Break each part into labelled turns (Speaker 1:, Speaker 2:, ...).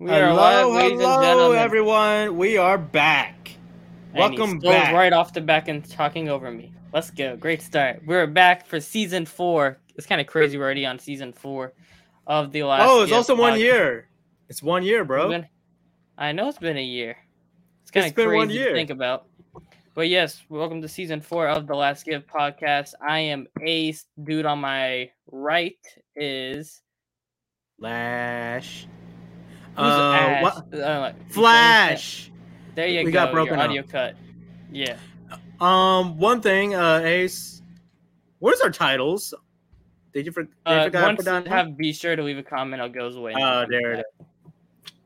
Speaker 1: We are
Speaker 2: hello,
Speaker 1: live, ladies and
Speaker 2: hello,
Speaker 1: gentlemen.
Speaker 2: everyone. We are back.
Speaker 1: And
Speaker 2: Welcome back.
Speaker 1: right off the back and talking over me. Let's go. Great start. We're back for season four. It's kind of crazy. We're already on season four of the last.
Speaker 2: oh, it's also one year. It's one year, bro.
Speaker 1: been- I know it's been a year. It's kind
Speaker 2: It's
Speaker 1: of
Speaker 2: been
Speaker 1: crazy
Speaker 2: one
Speaker 1: to think about. But yes, welcome to season four of the Last Give podcast. I am Ace. Dude on my right is
Speaker 2: Flash. Uh, what?
Speaker 1: Uh,
Speaker 2: Flash.
Speaker 1: There you
Speaker 2: We
Speaker 1: go.
Speaker 2: got broken
Speaker 1: Your
Speaker 2: up.
Speaker 1: audio cut. Yeah.
Speaker 2: Um, one thing, uh, Ace. Where's our titles? Did you, for- did
Speaker 1: Uh, once
Speaker 2: put down?
Speaker 1: you have be sure to leave a comment. It goes away.
Speaker 2: Oh, there it is.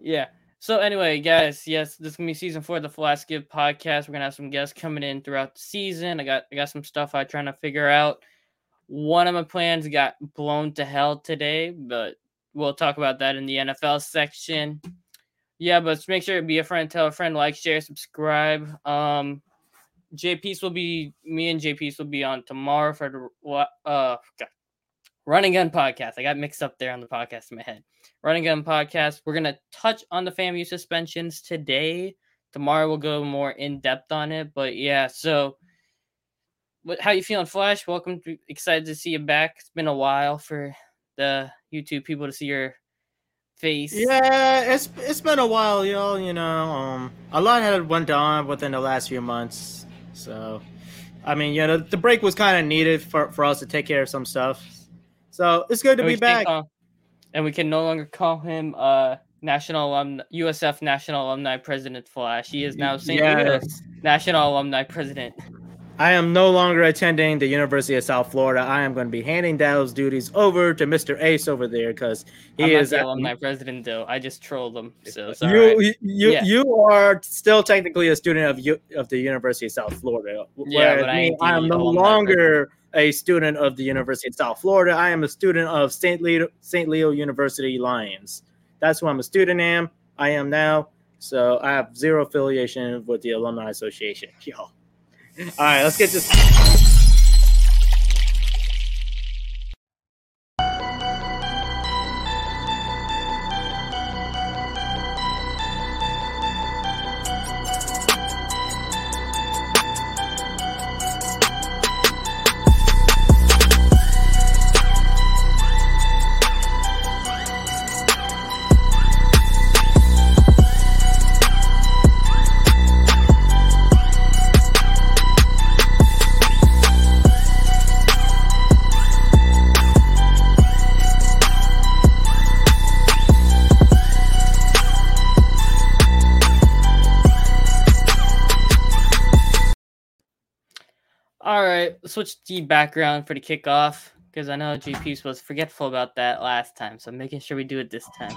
Speaker 1: Yeah. So anyway, guys, yes, this is gonna be season four of the Flash Give podcast. We're gonna have some guests coming in throughout the season. I got I got some stuff I'm trying to figure out. One of my plans got blown to hell today, but we'll talk about that in the NFL section. Yeah, but make sure to be a friend, tell a friend, like, share, subscribe. Um, JP's will be me and JP's will be on tomorrow for the what uh God, Running Gun podcast. I got mixed up there on the podcast in my head. Running Gun podcast. We're gonna touch on the FAMU suspensions today. Tomorrow we'll go more in depth on it. But yeah, so what how you feeling, Flash? Welcome to excited to see you back. It's been a while for the YouTube people to see your face.
Speaker 2: Yeah, it's it's been a while, y'all. You know, um, a lot had went on within the last few months. So, I mean, you know, the break was kind of needed for for us to take care of some stuff. So it's good to
Speaker 1: And
Speaker 2: be back.
Speaker 1: call- and we can no longer call him uh National Alum USF National Alumni President Flash. He is now St.
Speaker 2: Yeah.
Speaker 1: Louis National Alumni President.
Speaker 2: I am no longer attending the University of South Florida. I am going to be handing those duties over to Mr. Ace over there because he
Speaker 1: I'm not
Speaker 2: is at-
Speaker 1: alumni president though. I just trolled him. So all
Speaker 2: you, you
Speaker 1: Yeah.
Speaker 2: you are still technically a student of U, of the University of South Florida.
Speaker 1: Yeah, but I
Speaker 2: I am no longer a student of the University of South Florida. I am a student of St. Leo St. Leo University Lions. That's who I'm a student am. I am now. So I have zero affiliation with the Alumni Association. Yo. All right, let's get this.
Speaker 1: Switch the background for the kickoff because I know GP was forgetful about that last time, so I'm making sure we do it this time.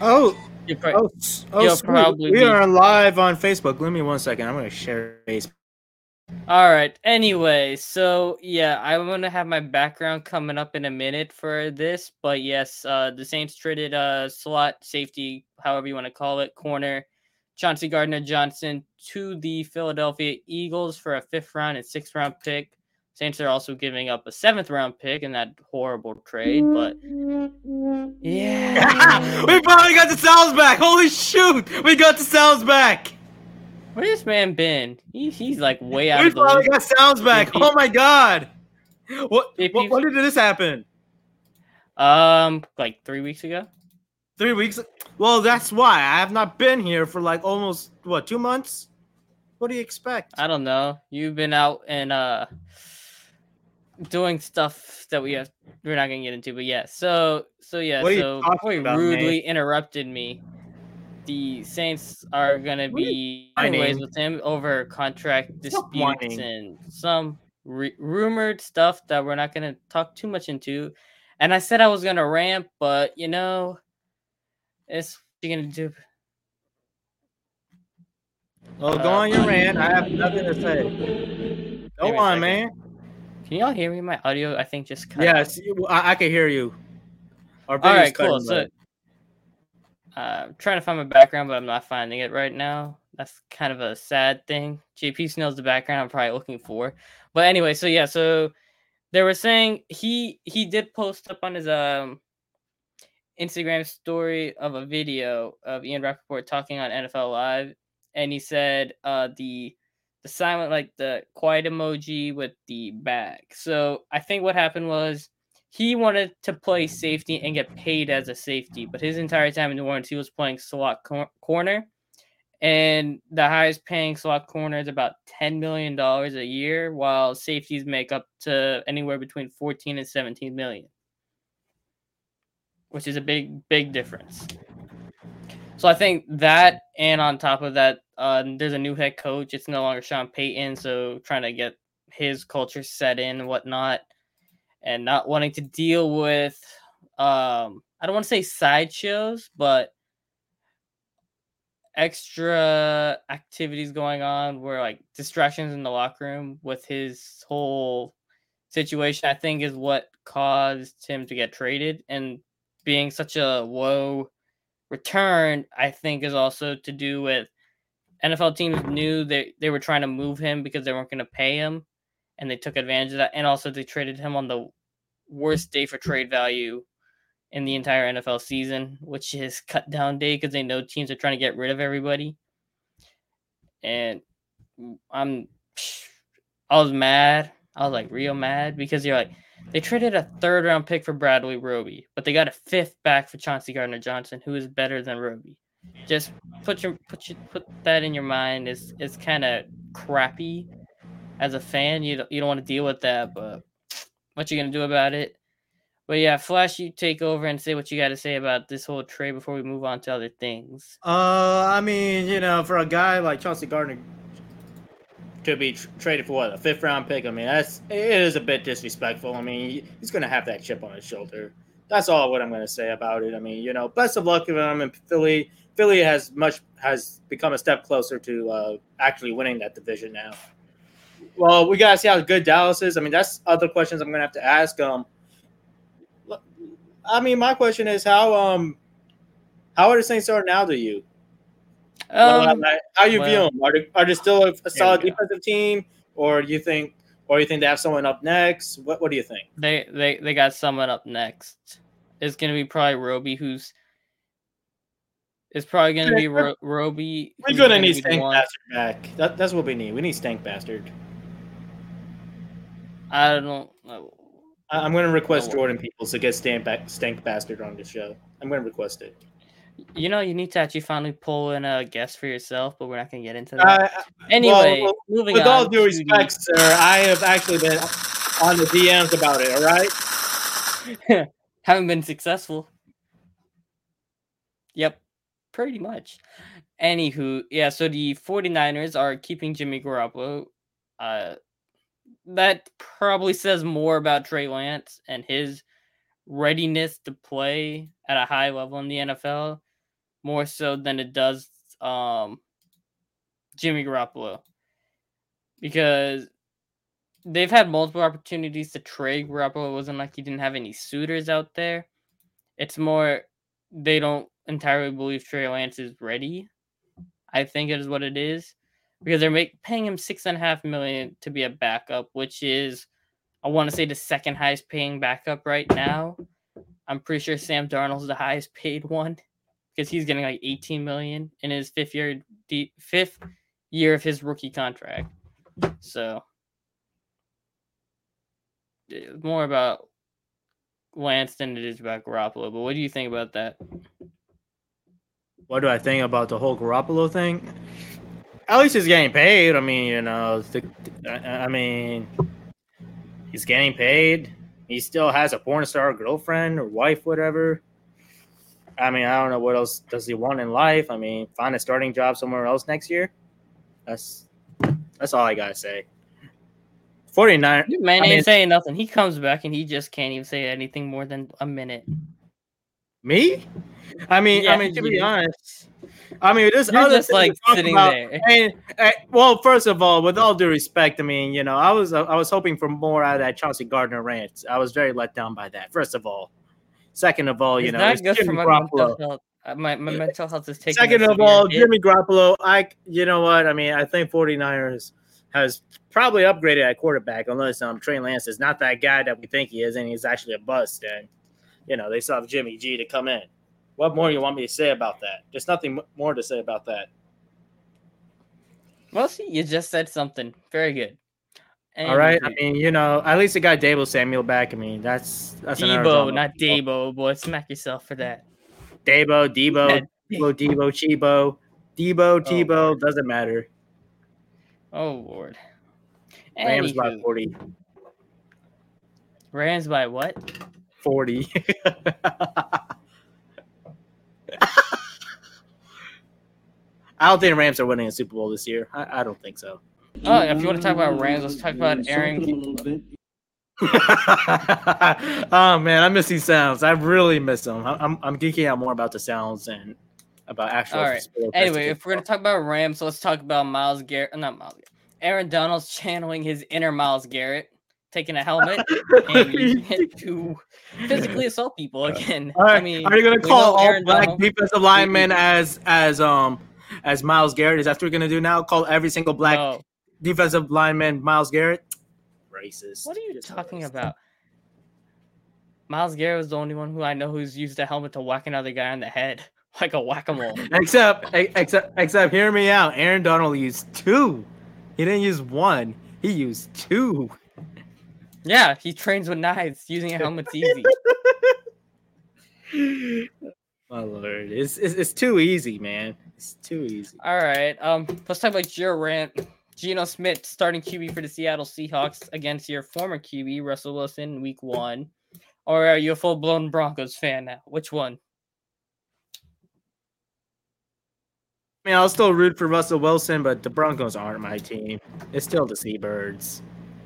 Speaker 2: Oh,
Speaker 1: pro-
Speaker 2: oh, oh
Speaker 1: probably
Speaker 2: we
Speaker 1: be-
Speaker 2: are live on Facebook. Give me one second. I'm going to share Facebook.
Speaker 1: All right. Anyway, so yeah, I'm gonna have my background coming up in a minute for this, but yes, uh, the Saints traded uh slot safety, however you want to call it, corner Chauncey Gardner Johnson to the Philadelphia Eagles for a fifth round and sixth round pick. Saints are also giving up a seventh round pick in that horrible trade, but yeah,
Speaker 2: we finally got the sounds back. Holy shoot, we got the sounds back.
Speaker 1: where's this man been? He, he's like way out
Speaker 2: We
Speaker 1: of the
Speaker 2: finally
Speaker 1: loop.
Speaker 2: got sounds back.
Speaker 1: JP.
Speaker 2: Oh my god. What,
Speaker 1: JP.
Speaker 2: what? When did this happen?
Speaker 1: Um, like three weeks ago.
Speaker 2: Three weeks. Well, that's why I have not been here for like almost what two months. What do you expect?
Speaker 1: I don't know. You've been out and uh doing stuff that we have we're not gonna get into, but yeah. So so yeah,
Speaker 2: What
Speaker 1: so you
Speaker 2: about,
Speaker 1: rudely interrupted me. The Saints are gonna
Speaker 2: What
Speaker 1: be anyways with him over contract
Speaker 2: Stop
Speaker 1: disputes
Speaker 2: whining.
Speaker 1: and some re- rumored stuff that we're not gonna talk too much into. And I said I was gonna rant, but you know, it's what you gonna do.
Speaker 2: well, go
Speaker 1: uh,
Speaker 2: on your rant. I have nothing to say. Go
Speaker 1: Give me a
Speaker 2: on,
Speaker 1: second.
Speaker 2: man.
Speaker 1: Can y'all hear me? My audio, I think, just cut.
Speaker 2: Yes, I, I can hear you.
Speaker 1: All cool.
Speaker 2: cutting,
Speaker 1: So, uh, I'm trying to find my background, but I'm not finding it right now. That's kind of a sad thing. JP knows the background I'm probably looking for. But anyway, so yeah, so they were saying he he did post up on his um Instagram story of a video of Ian Rapoport talking on NFL Live, and he said uh, the the silent like the quiet emoji with the bag. So I think what happened was he wanted to play safety and get paid as a safety, but his entire time in New Orleans he was playing slot cor- corner, and the highest paying slot corner is about ten million dollars a year, while safeties make up to anywhere between fourteen and seventeen million, which is a big big difference. So I think that, and on top of that, uh, there's a new head coach. It's no longer Sean Payton, so trying to get his culture set in and whatnot, and not wanting to deal with, um, I don't want to say sideshows, but extra activities going on where like distractions in the locker room with his whole situation, I think is what caused him to get traded. And being such a low return, I think, is also to do with NFL teams knew they, they were trying to move him because they weren't going to pay him, and they took advantage of that. And also, they traded him on the worst day for trade value in the entire NFL season, which is cut down day because they know teams are trying to get rid of everybody. And I'm, I was mad. I was like real mad because you're like, they traded a third round pick for Bradley Roby, but they got a fifth back for Chauncey Gardner Johnson, who is better than Roby. Just put your put your, put that in your mind. Is it's kind of crappy as a fan. You don't, you don't want to deal with that, but what you gonna do about it? But yeah, Flash, you take over and say what you got to say about this whole trade before we move on to other things.
Speaker 2: Uh, I mean, you know, for a guy like Chauncey Gardner to be tr- traded for what a fifth round pick. I mean, that's it is a bit disrespectful. I mean, he's to have that chip on his shoulder. That's all what I'm to say about it. I mean, you know, best of luck to him in Philly. Philly has much has become a step closer to uh, actually winning that division now. Well, we got to see how good Dallas is. I mean, that's other questions I'm going to have to ask. Um, I mean, my question is how um how are the Saints are now to you? Um, how you well, view them? Are they, are they still a, a solid defensive team, or do you think, or you think they have someone up next? What What do you think?
Speaker 1: They they they got someone up next. It's gonna be probably Roby, who's. It's probably gonna be Ro- Roby.
Speaker 2: We're gonna need Stank Bastard back. That, that's what we need. We need Stank Bastard.
Speaker 1: I don't know.
Speaker 2: I'm going to request oh. Jordan Peoples to get Stank, Stank Bastard on the show. I'm going to request it.
Speaker 1: You know, you need to actually finally pull in a guest for yourself, but we're not going to get into that. Uh, anyway, well, moving
Speaker 2: with
Speaker 1: on.
Speaker 2: all due respect, sir, I have actually been on the DMs about it, all right?
Speaker 1: Haven't been successful. Yep, pretty much. Anywho, yeah, so the 49ers are keeping Jimmy Garoppolo. Uh, that probably says more about Trey Lance and his readiness to play at a high level in the NFL more so than it does um, Jimmy Garoppolo because they've had multiple opportunities to trade Garoppolo. It wasn't like he didn't have any suitors out there. It's more they don't entirely believe Trey Lance is ready. I think it is what it is because they're make, paying him six and a half million to be a backup, which is I want to say the second highest paying backup right now. I'm pretty sure Sam Darnold's the highest paid one because he's getting like 18 million in his fifth year fifth year of his rookie contract. So more about Lance than it is about Garoppolo. But what do you think about that?
Speaker 2: What do I think about the whole Garoppolo thing? At least he's getting paid. I mean, you know, the, I mean, he's getting paid. He still has a porn star girlfriend or wife, whatever. I mean, I don't know what else does he want in life. I mean, find a starting job somewhere else next year. That's that's all I gotta say. 49.
Speaker 1: Man I ain't saying nothing. He comes back and he just can't even say anything more than a minute.
Speaker 2: Me? I mean, yeah, I mean to be honest, I mean, there's
Speaker 1: You're other just like sitting about. there.
Speaker 2: And, and, well, first of all, with all due respect, I mean, you know, I was I was hoping for more out of that Chauncey Gardner rant. I was very let down by that. First of all, second of all, you
Speaker 1: it's
Speaker 2: know,
Speaker 1: not good for my mental health. Uh, my, my mental health is taking.
Speaker 2: Second of all, hit. Jimmy Garoppolo. I, you know what? I mean, I think 49ers has probably upgraded at quarterback, unless um Trey Lance is not that guy that we think he is, and he's actually a bust. And you know they still have Jimmy G to come in. What more do you want me to say about that? There's nothing more to say about that.
Speaker 1: Well, see, you just said something very good.
Speaker 2: And All right, I mean, you know, at least it got Deebo Samuel back. I mean, that's that's
Speaker 1: Deebo, not Debo, boy. Smack yourself for that.
Speaker 2: Debo, Debo, Debo, Debo, Chibo, Debo, Tebow, oh, doesn't matter.
Speaker 1: Oh Lord.
Speaker 2: Rams Anywho. by forty.
Speaker 1: Rams by what?
Speaker 2: Forty. I don't think the Rams are winning a Super Bowl this year. I, I don't think so.
Speaker 1: Oh, if you want to talk about Rams, let's talk about Aaron.
Speaker 2: oh man, I miss these sounds. I really miss them. I'm I'm geeking out more about the sounds and about actual.
Speaker 1: All right. Anyway, if we're gonna talk about Rams, let's talk about Myles Garrett. Not Miles. Garrett. Aaron Donald's channeling his inner Myles Garrett, taking a helmet and using it to physically assault people again.
Speaker 2: Right.
Speaker 1: I mean,
Speaker 2: are you gonna call all Aaron black Donald, defensive linemen as as um as Myles Garrett? Is that what we're gonna do now? Call every single black no. defensive lineman Myles Garrett? Racist.
Speaker 1: What are you Just talking racist. about? Myles Garrett was the only one who I know who's used a helmet to whack another guy on the head like a whack a mole.
Speaker 2: except, except, except, hear me out. Aaron Donald used two. He didn't use one. He used two.
Speaker 1: Yeah, he trains with knives. Using a helmet's easy.
Speaker 2: My lord, it's, it's, it's too easy, man. It's too easy.
Speaker 1: All right, um, let's talk about your rant. Geno Smith starting QB for the Seattle Seahawks against your former QB Russell Wilson week one, or are you a full blown Broncos fan now? Which one?
Speaker 2: I mean, I'll still root for Russell Wilson, but the Broncos aren't my team. It's still the Seabirds.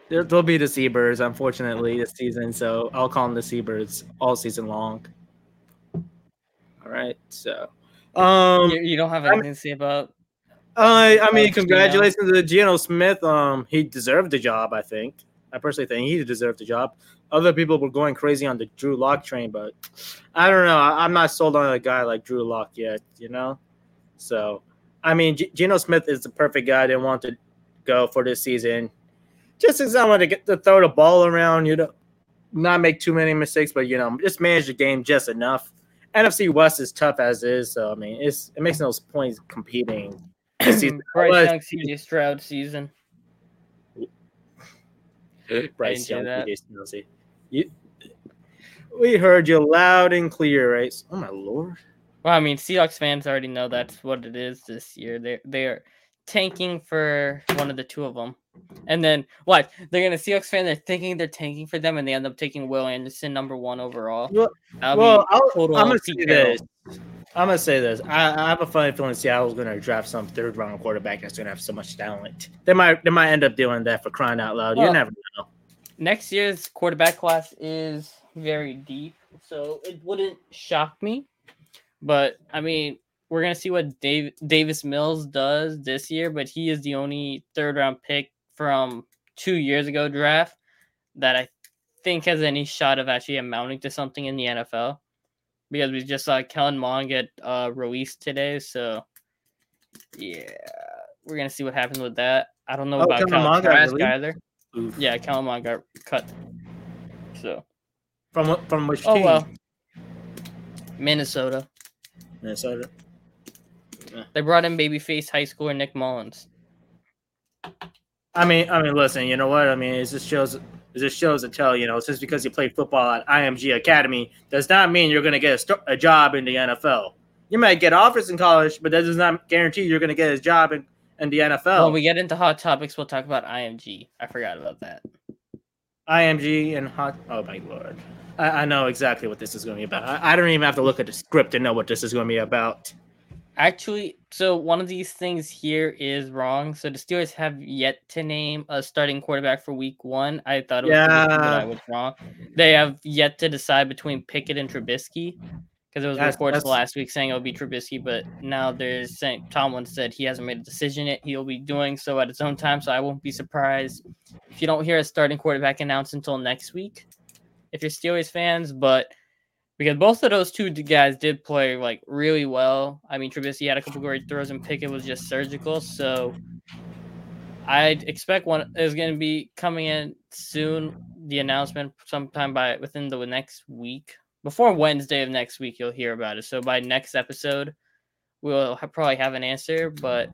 Speaker 2: They'll be the Seabirds, unfortunately, this season. So I'll call them the Seabirds all season long. All right. So, um,
Speaker 1: you, you don't have anything I'm, to say about.
Speaker 2: Uh, I mean, congratulations to Geno Smith. Um, he deserved the job. I think. I personally think he deserved the job. Other people were going crazy on the Drew Lock train, but I don't know. I, am not sold on a guy like Drew Lock yet. You know. So, I mean, G- Geno Smith is the perfect guy they want to go for this season. Just as someone to get to throw the ball around, you know, not make too many mistakes, but you know, just manage the game just enough. NFC West is tough as is, so I mean, it's it makes no points competing.
Speaker 1: Bryce Young, CJ Stroud season.
Speaker 2: Bryce Young, CJ Stroud. You, we heard you loud and clear, right? Oh my lord.
Speaker 1: Well, I mean, Seahawks fans already know that's what it is this year. They they are tanking for one of the two of them, and then what? They're gonna Seahawks fan. They're thinking they're tanking for them, and they end up taking Will Anderson number one overall.
Speaker 2: Well, well I'm gonna say this. I'm gonna say this. I, I have a funny feeling Seattle's gonna draft some third round quarterback that's gonna have so much talent. They might they might end up doing that for crying out loud. Well, you never know.
Speaker 1: Next year's quarterback class is very deep, so it wouldn't shock me but I mean, we're gonna see what Dave, Davis Mills does this year, but he is the only third round pick from two years ago draft that I think has any shot of actually amounting to something in the NFL. Because we just saw Kellen Mond get uh, released today, so yeah, we're gonna see what happens with that. I don't know oh, about Kellen Trask either. Oof. Yeah, Kellen Mond got cut. So
Speaker 2: from from which
Speaker 1: oh,
Speaker 2: team?
Speaker 1: well, Minnesota.
Speaker 2: Minnesota.
Speaker 1: Yeah. They brought in babyface high schooler Nick Mullens.
Speaker 2: I mean, I mean, listen. You know what? I mean, it just shows. It just shows to tell. You know, just because you played football at IMG Academy does not mean you're going to get a, st- a, job in the NFL. You might get offers in college, but that does not guarantee you're going to get a job in, in the NFL.
Speaker 1: When we get into hot topics, we'll talk about IMG. I forgot about that.
Speaker 2: IMG and hot. Oh my lord. I, I know exactly what this is going to be about. I, I don't even have to look at the script to know what this is going to be about.
Speaker 1: Actually, so one of these things here is wrong. So the Steelers have yet to name a starting quarterback for Week One. I thought it was, yeah. I was wrong. They have yet to decide between Pickett and Trubisky because it was that's, reports that's... last week saying it would be Trubisky, but now there's saying Tomlin said he hasn't made a decision yet. He'll be doing so at his own time. So I won't be surprised if you don't hear a starting quarterback announced until next week if you're Steelers fans, but because both of those two guys did play like really well. I mean, Trubisky had a couple great throws, and Pickett was just surgical. So I'd expect one is going to be coming in soon. The announcement sometime by within the next week. before Wednesday of next week, you'll hear about it. So by next episode, we'll ha- probably have an answer. But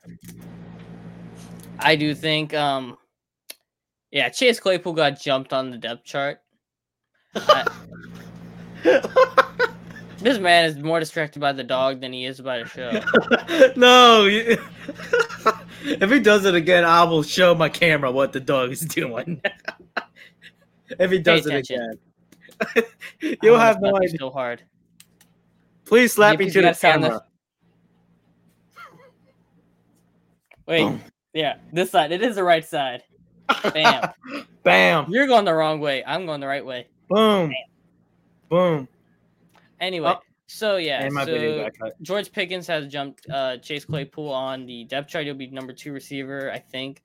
Speaker 1: I do think, um, yeah, Chase Claypool got jumped on the depth chart. I- this man is more distracted by the dog than he is by the show.
Speaker 2: no. you- if he does it again, I will show my camera what the dog is doing. if he does it
Speaker 1: attention.
Speaker 2: again, you'll
Speaker 1: Oh,
Speaker 2: have no idea.
Speaker 1: So hard.
Speaker 2: Please slap me to the camera.
Speaker 1: Wait, yeah, this side. It is the right side. Bam.
Speaker 2: Bam.
Speaker 1: You're going the wrong way. I'm going the right way.
Speaker 2: Boom. Boom.
Speaker 1: Anyway,
Speaker 2: Oh.
Speaker 1: so yeah,
Speaker 2: and my
Speaker 1: so
Speaker 2: got.
Speaker 1: George Pickens has jumped uh, Chase Claypool on the depth chart. He'll be number two receiver, I think,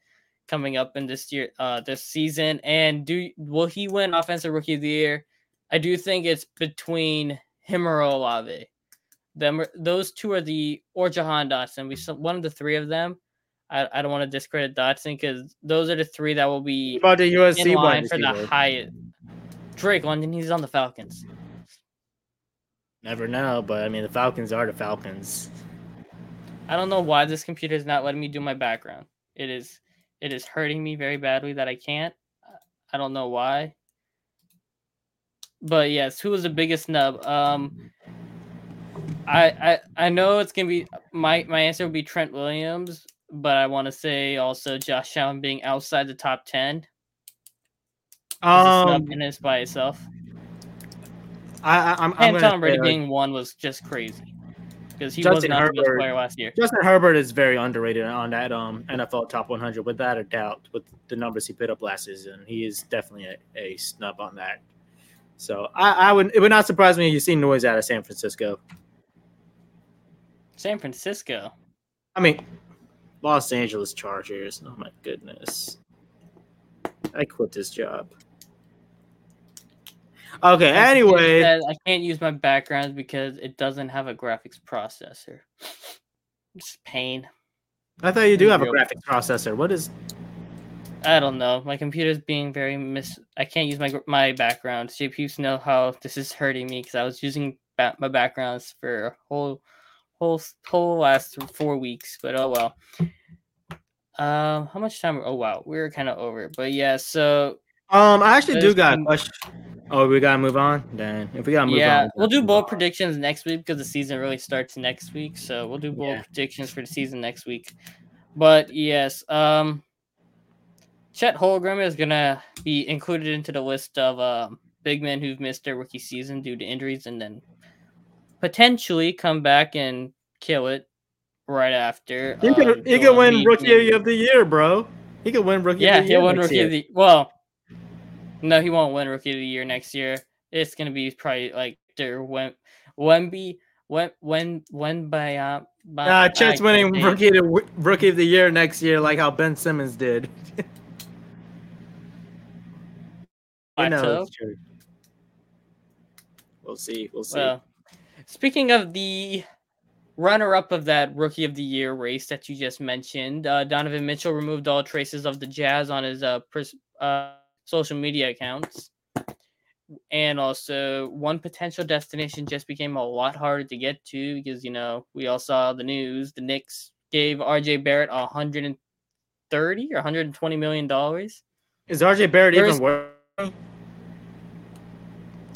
Speaker 1: coming up in this year, uh, this season. And do will he win Offensive Rookie of the Year? I do think it's between him or Olave. Them, those two are the or Jahan Dotson. We one of the three of them. I, I don't want to discredit Dotson because those are the three that will be
Speaker 2: What about the USC
Speaker 1: in line for the
Speaker 2: receiver?
Speaker 1: highest. Drake London, he's on the Falcons.
Speaker 2: Never know, but I mean the Falcons are the Falcons.
Speaker 1: I don't know why this computer is not letting me do my background. It is it is hurting me very badly that I can't. I don't know why. But yes, who was the biggest nub? Um I I I know it's gonna be my my answer would be Trent Williams, but I want to say also Josh Allen being outside the top ten. is a
Speaker 2: Um,
Speaker 1: snub in this by itself.
Speaker 2: I, I, I'm, I'm
Speaker 1: And Tom Brady being one was just crazy because he was
Speaker 2: Justin
Speaker 1: not the best player last year.
Speaker 2: Justin Herbert is very underrated on that um NFL top 100 without a doubt with the numbers he put up last season. He is definitely a, a snub on that. So I, I would it would not surprise me if you see noise out of San Francisco.
Speaker 1: San Francisco.
Speaker 2: I mean, Los Angeles Chargers. Oh my goodness, I quit this job. Okay. Anyway,
Speaker 1: I can't use my background because it doesn't have a graphics processor. It's pain.
Speaker 2: I thought you do have a graphics processor. What is?
Speaker 1: I don't know. My computer's being very mis. I can't use my my background. JP used know how this is hurting me because I was using ba- my backgrounds for a whole, whole, whole last four weeks. But oh well. Um, how much time? Oh wow, we are kind of over. But yeah, so
Speaker 2: Um, I actually do got a question. Oh, we gotta move on. Then if we gotta move
Speaker 1: yeah,
Speaker 2: on,
Speaker 1: we'll do bold predictions next week because the season really starts next week. So we'll do bold
Speaker 2: Yeah.
Speaker 1: predictions for the season next week. But yes, um, Chet Holmgren is gonna be included into the list of um, big men who've missed their rookie season due to injuries, and then potentially come back and kill it right after.
Speaker 2: He
Speaker 1: um,
Speaker 2: could he could win rookie of the year, bro. He could win rookie.
Speaker 1: yeah,
Speaker 2: of the year
Speaker 1: he'll win rookie
Speaker 2: year.
Speaker 1: of the well. No, he won't win rookie of the year next year. It's gonna be probably like their when Wemby when when when by uh by,
Speaker 2: Nah, Chet's winning
Speaker 1: can't
Speaker 2: rookie of, the, rookie of the year next year, like how Ben Simmons did. I know
Speaker 1: plateau.
Speaker 2: true. We'll see. We'll see.
Speaker 1: Well, speaking of the runner-up of that rookie of the year race that you just mentioned, uh, Donovan Mitchell removed all traces of the Jazz on his uh, pers- uh social media accounts. And also, one potential destination just became a lot harder to get to because you know we all saw the news. The Knicks gave R.J. Barrett 130 or 120 million dollars.
Speaker 2: Is RJ Barrett even worth?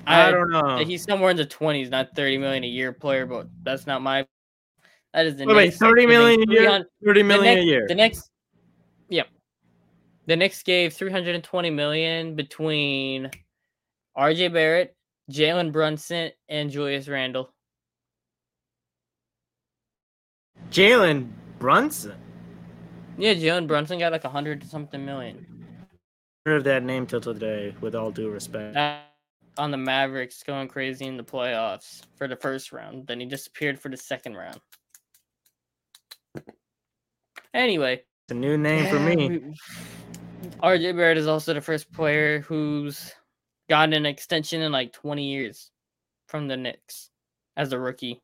Speaker 2: I, don't know.
Speaker 1: He's somewhere in the 20s, not 30 million a year player, but that's not my. That is the
Speaker 2: Wait, wait,
Speaker 1: Knicks
Speaker 2: 30
Speaker 1: giving
Speaker 2: million a year?
Speaker 1: 300
Speaker 2: Thirty
Speaker 1: the
Speaker 2: million a year.
Speaker 1: The next. The Knicks gave 320 million between R.J. Barrett, Jalen Brunson, and Julius Randle.
Speaker 2: Jalen Brunson.
Speaker 1: Yeah, Jalen Brunson got like a hundred something million
Speaker 2: Heard of that name till today. With all due respect.
Speaker 1: On the Mavericks, going crazy in the playoffs for the first round. Then he disappeared for the second round. Anyway,
Speaker 2: It's a new name for me.
Speaker 1: we- RJ Barrett is also the first player who's gotten an extension in like 20 years from the Knicks as a rookie.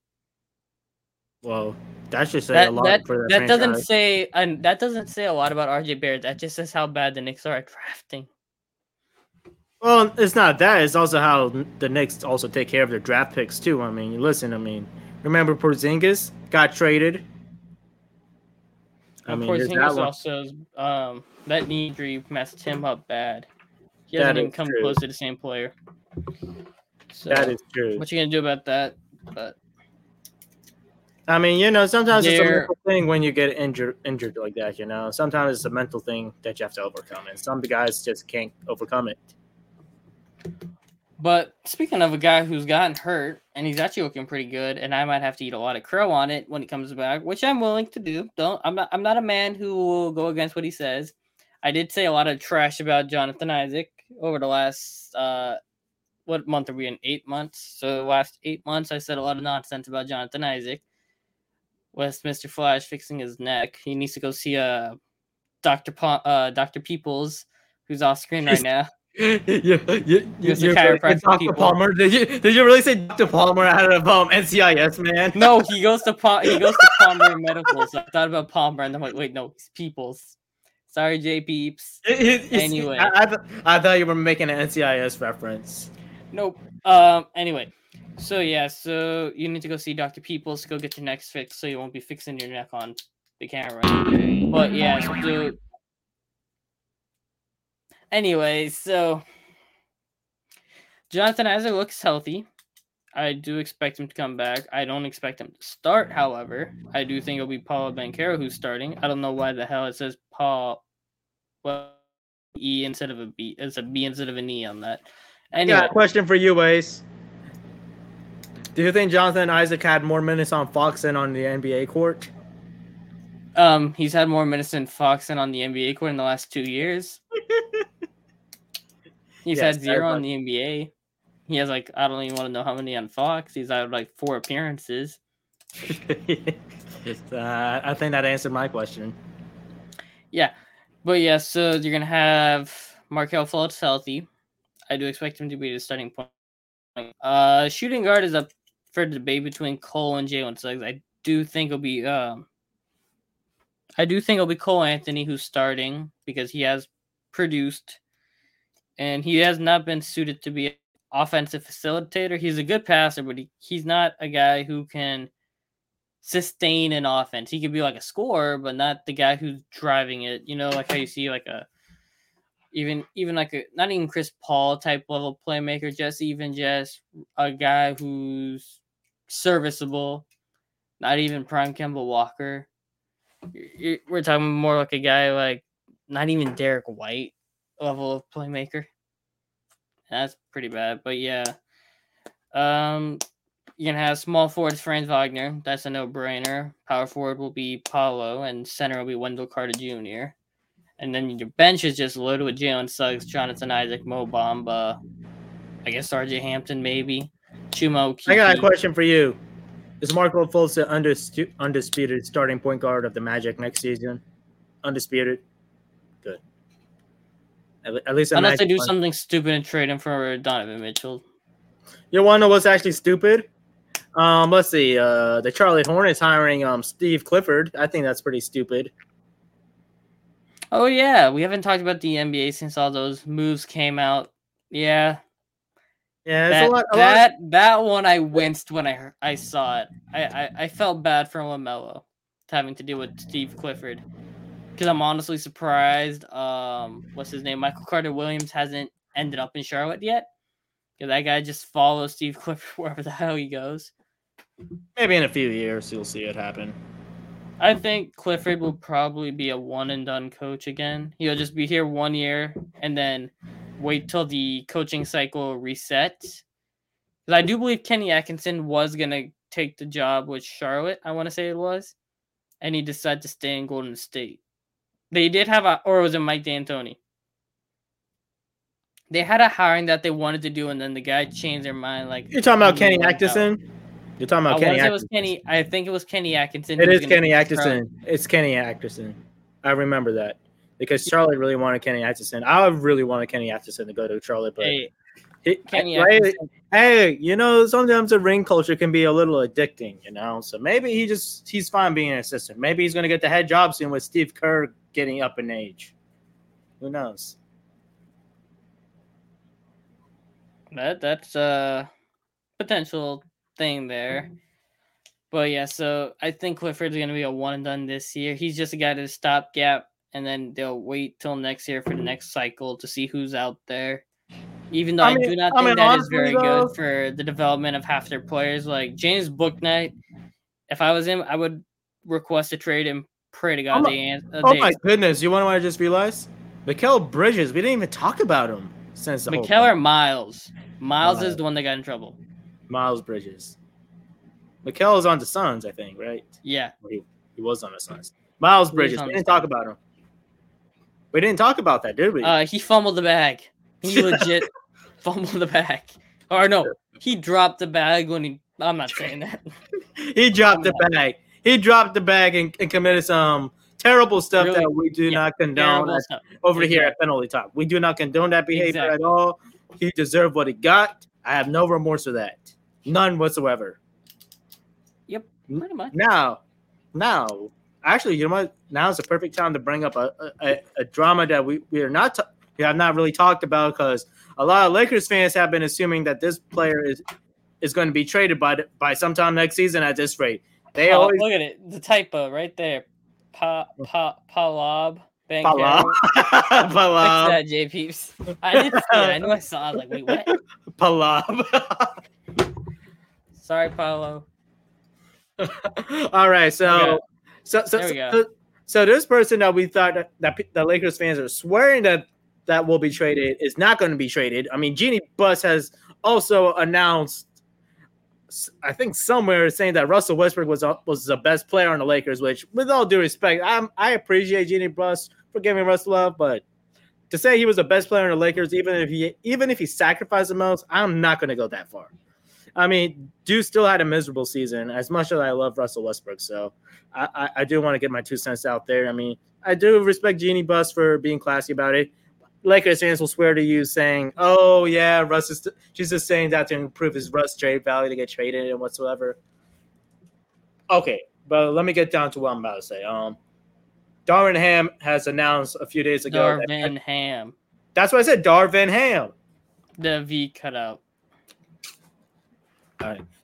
Speaker 2: Well, that should say
Speaker 1: That
Speaker 2: a lot
Speaker 1: that,
Speaker 2: for the
Speaker 1: that doesn't say and that doesn't say a lot about RJ Barrett. That just says how bad the Knicks are at drafting.
Speaker 2: Well, it's not that. It's also how the Knicks also take care of their draft picks too. I mean, listen. I mean, remember Porzingis got traded.
Speaker 1: I mean, Porzingis also um, that knee injury messed him up bad. He hasn't even come true. close to the same player.
Speaker 2: So, that is true.
Speaker 1: What you gonna do about that? But
Speaker 2: I mean, you know, sometimes it's a mental thing when you get injured injured like that. You know, sometimes it's a mental thing that you have to overcome, and some guys just can't overcome it.
Speaker 1: But speaking of a guy who's gotten hurt and he's actually looking pretty good, and I might have to eat a lot of crow on it when he comes back, which I'm willing to do. Don't I'm not I'm not a man who will go against what he says. I did say a lot of trash about Jonathan Isaac over the last uh what month are we in? Eight months. So the last eight months I said a lot of nonsense about Jonathan Isaac. With Mr. Flash fixing his neck. He needs to go see uh Dr. Po- uh Dr. Peoples, who's off screen right now
Speaker 2: you, you, you, you're Dr. People. Palmer. Did you did you really say Dr. Palmer out of um, NCIS, man?
Speaker 1: No, he goes to pa- he goes to Palmer Medical. So I thought about Palmer, and I'm like, wait, no, it's Peoples. Sorry, J Peeps. anyway,
Speaker 2: I, I, th- I thought you were making an NCIS reference.
Speaker 1: Nope. Um. Anyway, so yeah, so you need to go see Dr. Peoples to go get your neck fixed, so you won't be fixing your neck on the camera. But yeah, so Anyway, so Jonathan Isaac looks healthy. I do expect him to come back. I don't expect him to start, however. I do think it'll be Paolo Banchero who's starting. I don't know why the hell it says Paul well E instead of a B. It's a B instead of an E on that.
Speaker 2: Anyway. Yeah, question for you, Ace. Do you think Jonathan Isaac had more minutes on Fox than on the NBA court?
Speaker 1: Um, he's had more minutes than Fox than on the NBA court in the last two years. He's yes, had zero on the NBA. He has like I don't even want to know how many on Fox. He's had like four appearances.
Speaker 2: Uh, I think that answered my question.
Speaker 1: Yeah, but yeah, so you're gonna have Markelle Fultz healthy. I do expect him to be the starting point. Uh, shooting guard is up for debate between Cole and Jalen Suggs. I do think it'll be um, I do think it'll be Cole Anthony who's starting because he has produced and he has not been suited to be offensive facilitator. He's a good passer, but he, he's not a guy who can sustain an offense. He could be like a scorer, but not the guy who's driving it. You know, like how you see like a even even like a not even Chris Paul type level playmaker, just even just a guy who's serviceable, not even prime Kemba Walker. We're talking more like a guy like not even Derrick White level of playmaker. That's pretty bad, but yeah. Um, you're gonna have small forwards Franz Wagner. That's a no-brainer. Power forward will be Paolo, and center will be Wendell Carter Jr. And then your bench is just loaded with Jalen Suggs, Jonathan Isaac, Mo Bamba, I guess RJ Hampton maybe, Chuma.
Speaker 2: I got a question for you. Is Markelle Fultz the undisputed starting point guard of the Magic next season? Undisputed. Good.
Speaker 1: At, least unless they do fun. something stupid and trade him for Donovan Mitchell.
Speaker 2: You want to know what's actually stupid? Um, let's see. Uh, the Charlotte Hornets hiring um Steve Clifford. I think that's pretty stupid.
Speaker 1: Oh yeah, we haven't talked about the NBA since all those moves came out. Yeah.
Speaker 2: Yeah,
Speaker 1: that,
Speaker 2: a lot,
Speaker 1: a that lot. that one I winced when I I saw it. I, I I felt bad for LaMelo having to deal with Steve Clifford because I'm honestly surprised. Um, what's his name? Michael Carter Williams hasn't ended up in Charlotte yet. Because that guy just follows Steve Clifford wherever the hell he goes.
Speaker 2: Maybe in a few years you'll see it happen.
Speaker 1: I think Clifford will probably be a one and done coach again. He'll just be here one year and then wait till the coaching cycle resets. Because I do believe Kenny Atkinson was gonna take the job with Charlotte. I want to say it was, and he decided to stay in Golden State. They did have a, or was it Mike D'Antoni? They had a hiring that they wanted to do, and then the guy changed their mind. Like
Speaker 2: you're talking about Kenny Atkinson. You're talking about
Speaker 1: I
Speaker 2: Kenny.
Speaker 1: It was Kenny. I think it was Kenny Atkinson.
Speaker 2: It is Kenny Atkinson. It's Kenny Atkinson. I remember that because Charlotte really wanted Kenny Atkinson. I really wanted Kenny Atkinson to go to Charlotte, but hey, Kenny right, hey, you know, sometimes the ring culture can be a little addicting, you know. So maybe he just he's fine being an assistant. Maybe he's gonna get the head job soon with Steve Kerr getting up in age. Who knows?
Speaker 1: That that's a potential thing there. But yeah, so I think Clifford's gonna be a one and done this year. He's just a guy to stop gap, and then they'll wait till next year for the next cycle to see who's out there. Even though I,
Speaker 2: I
Speaker 1: do not
Speaker 2: I
Speaker 1: think
Speaker 2: mean,
Speaker 1: that is
Speaker 2: honestly,
Speaker 1: very
Speaker 2: though-
Speaker 1: good for the development of half their players. Like James Bouknight, if I was him, I would request a trade and pray to God
Speaker 2: Oh my-
Speaker 1: they uh,
Speaker 2: Oh my goodness! You want to what I just realized? Mikal Bridges. We didn't even talk about him since Mikal
Speaker 1: or Miles. Miles is the one that got in trouble.
Speaker 2: Miles Bridges. Mikal is on the Suns, I think, right?
Speaker 1: Yeah,
Speaker 2: He, he was on the Suns. Miles Bridges. We didn't talk about him. We didn't talk about that, did we?
Speaker 1: uh, he fumbled the bag. He legit fumbled the bag. Or no, he dropped the bag when he. I'm not saying that.
Speaker 2: he dropped the bag. He dropped the bag and, and committed some terrible stuff
Speaker 1: Really?
Speaker 2: that we do
Speaker 1: Yeah,
Speaker 2: not condone at- over here at Penalty Talk. We do not condone that behavior
Speaker 1: Exactly.
Speaker 2: at all. He deserved what he got. I have no remorse for that. None whatsoever.
Speaker 1: Yep, pretty much.
Speaker 2: Now, now, actually, you know what? Now is the perfect time to bring up a a, a drama that we, we are not ta- we have not really talked about because a lot of Lakers fans have been assuming that this player is is going to be traded by by sometime next season at this rate. They
Speaker 1: Oh,
Speaker 2: always
Speaker 1: look at it. The typo right there. Pa pa Palab. Bankero. Fix
Speaker 2: Palam.
Speaker 1: that, J Peeps. I did see it. I knew I saw. it. I was like, wait, what?
Speaker 2: Palam.
Speaker 1: Sorry, Paulo.
Speaker 2: All right, so so so, so, so this person that we thought that, that the Lakers fans are swearing that that will be traded is not going to be traded. I mean, Jeanie Buss has also announced, I think somewhere saying that Russell Westbrook was was the best player on the Lakers. Which, with all due respect, I'm, I appreciate Jeanie Buss for giving Russ love, but to say he was the best player on the Lakers, even if he even if he sacrificed the most, I'm not going to go that far. I mean, Dude still had a miserable season. As much as I love Russell Westbrook, so I, I, I do want to get my two cents out there. I mean, I do respect Jeanie Buss for being classy about it. Lakers fans will swear to you saying, "Oh yeah, Russ is she's just saying that to improve his Russ trade value to get traded and whatsoever." Okay, but let me get down to what I'm about to say. Um, Darvin Ham has announced a few days ago. that-
Speaker 1: Ham.
Speaker 2: that's what I said. Darvin Ham.
Speaker 1: The V cut out.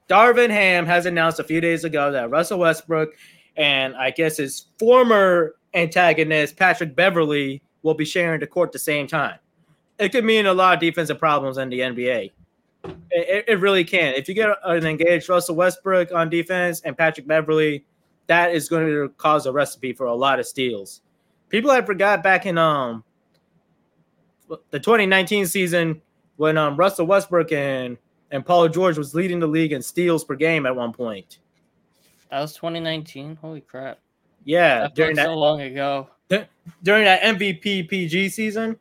Speaker 2: Darvin Ham has announced a few days ago that Russell Westbrook and I guess his former antagonist Patrick Beverley will be sharing the court at the same time. It could mean a lot of defensive problems in the NBA. It, it- really can. If you get an engaged Russell Westbrook on defense and Patrick Beverley, that is going to cause a recipe for a lot of steals. People have forgot back in um the 2019 season when um Russell Westbrook and and Paul George was leading the league in steals per game at one point.
Speaker 1: That was 2019. Holy crap.
Speaker 2: Yeah,
Speaker 1: That
Speaker 2: during that
Speaker 1: so long ago.
Speaker 2: during that MVP PG season,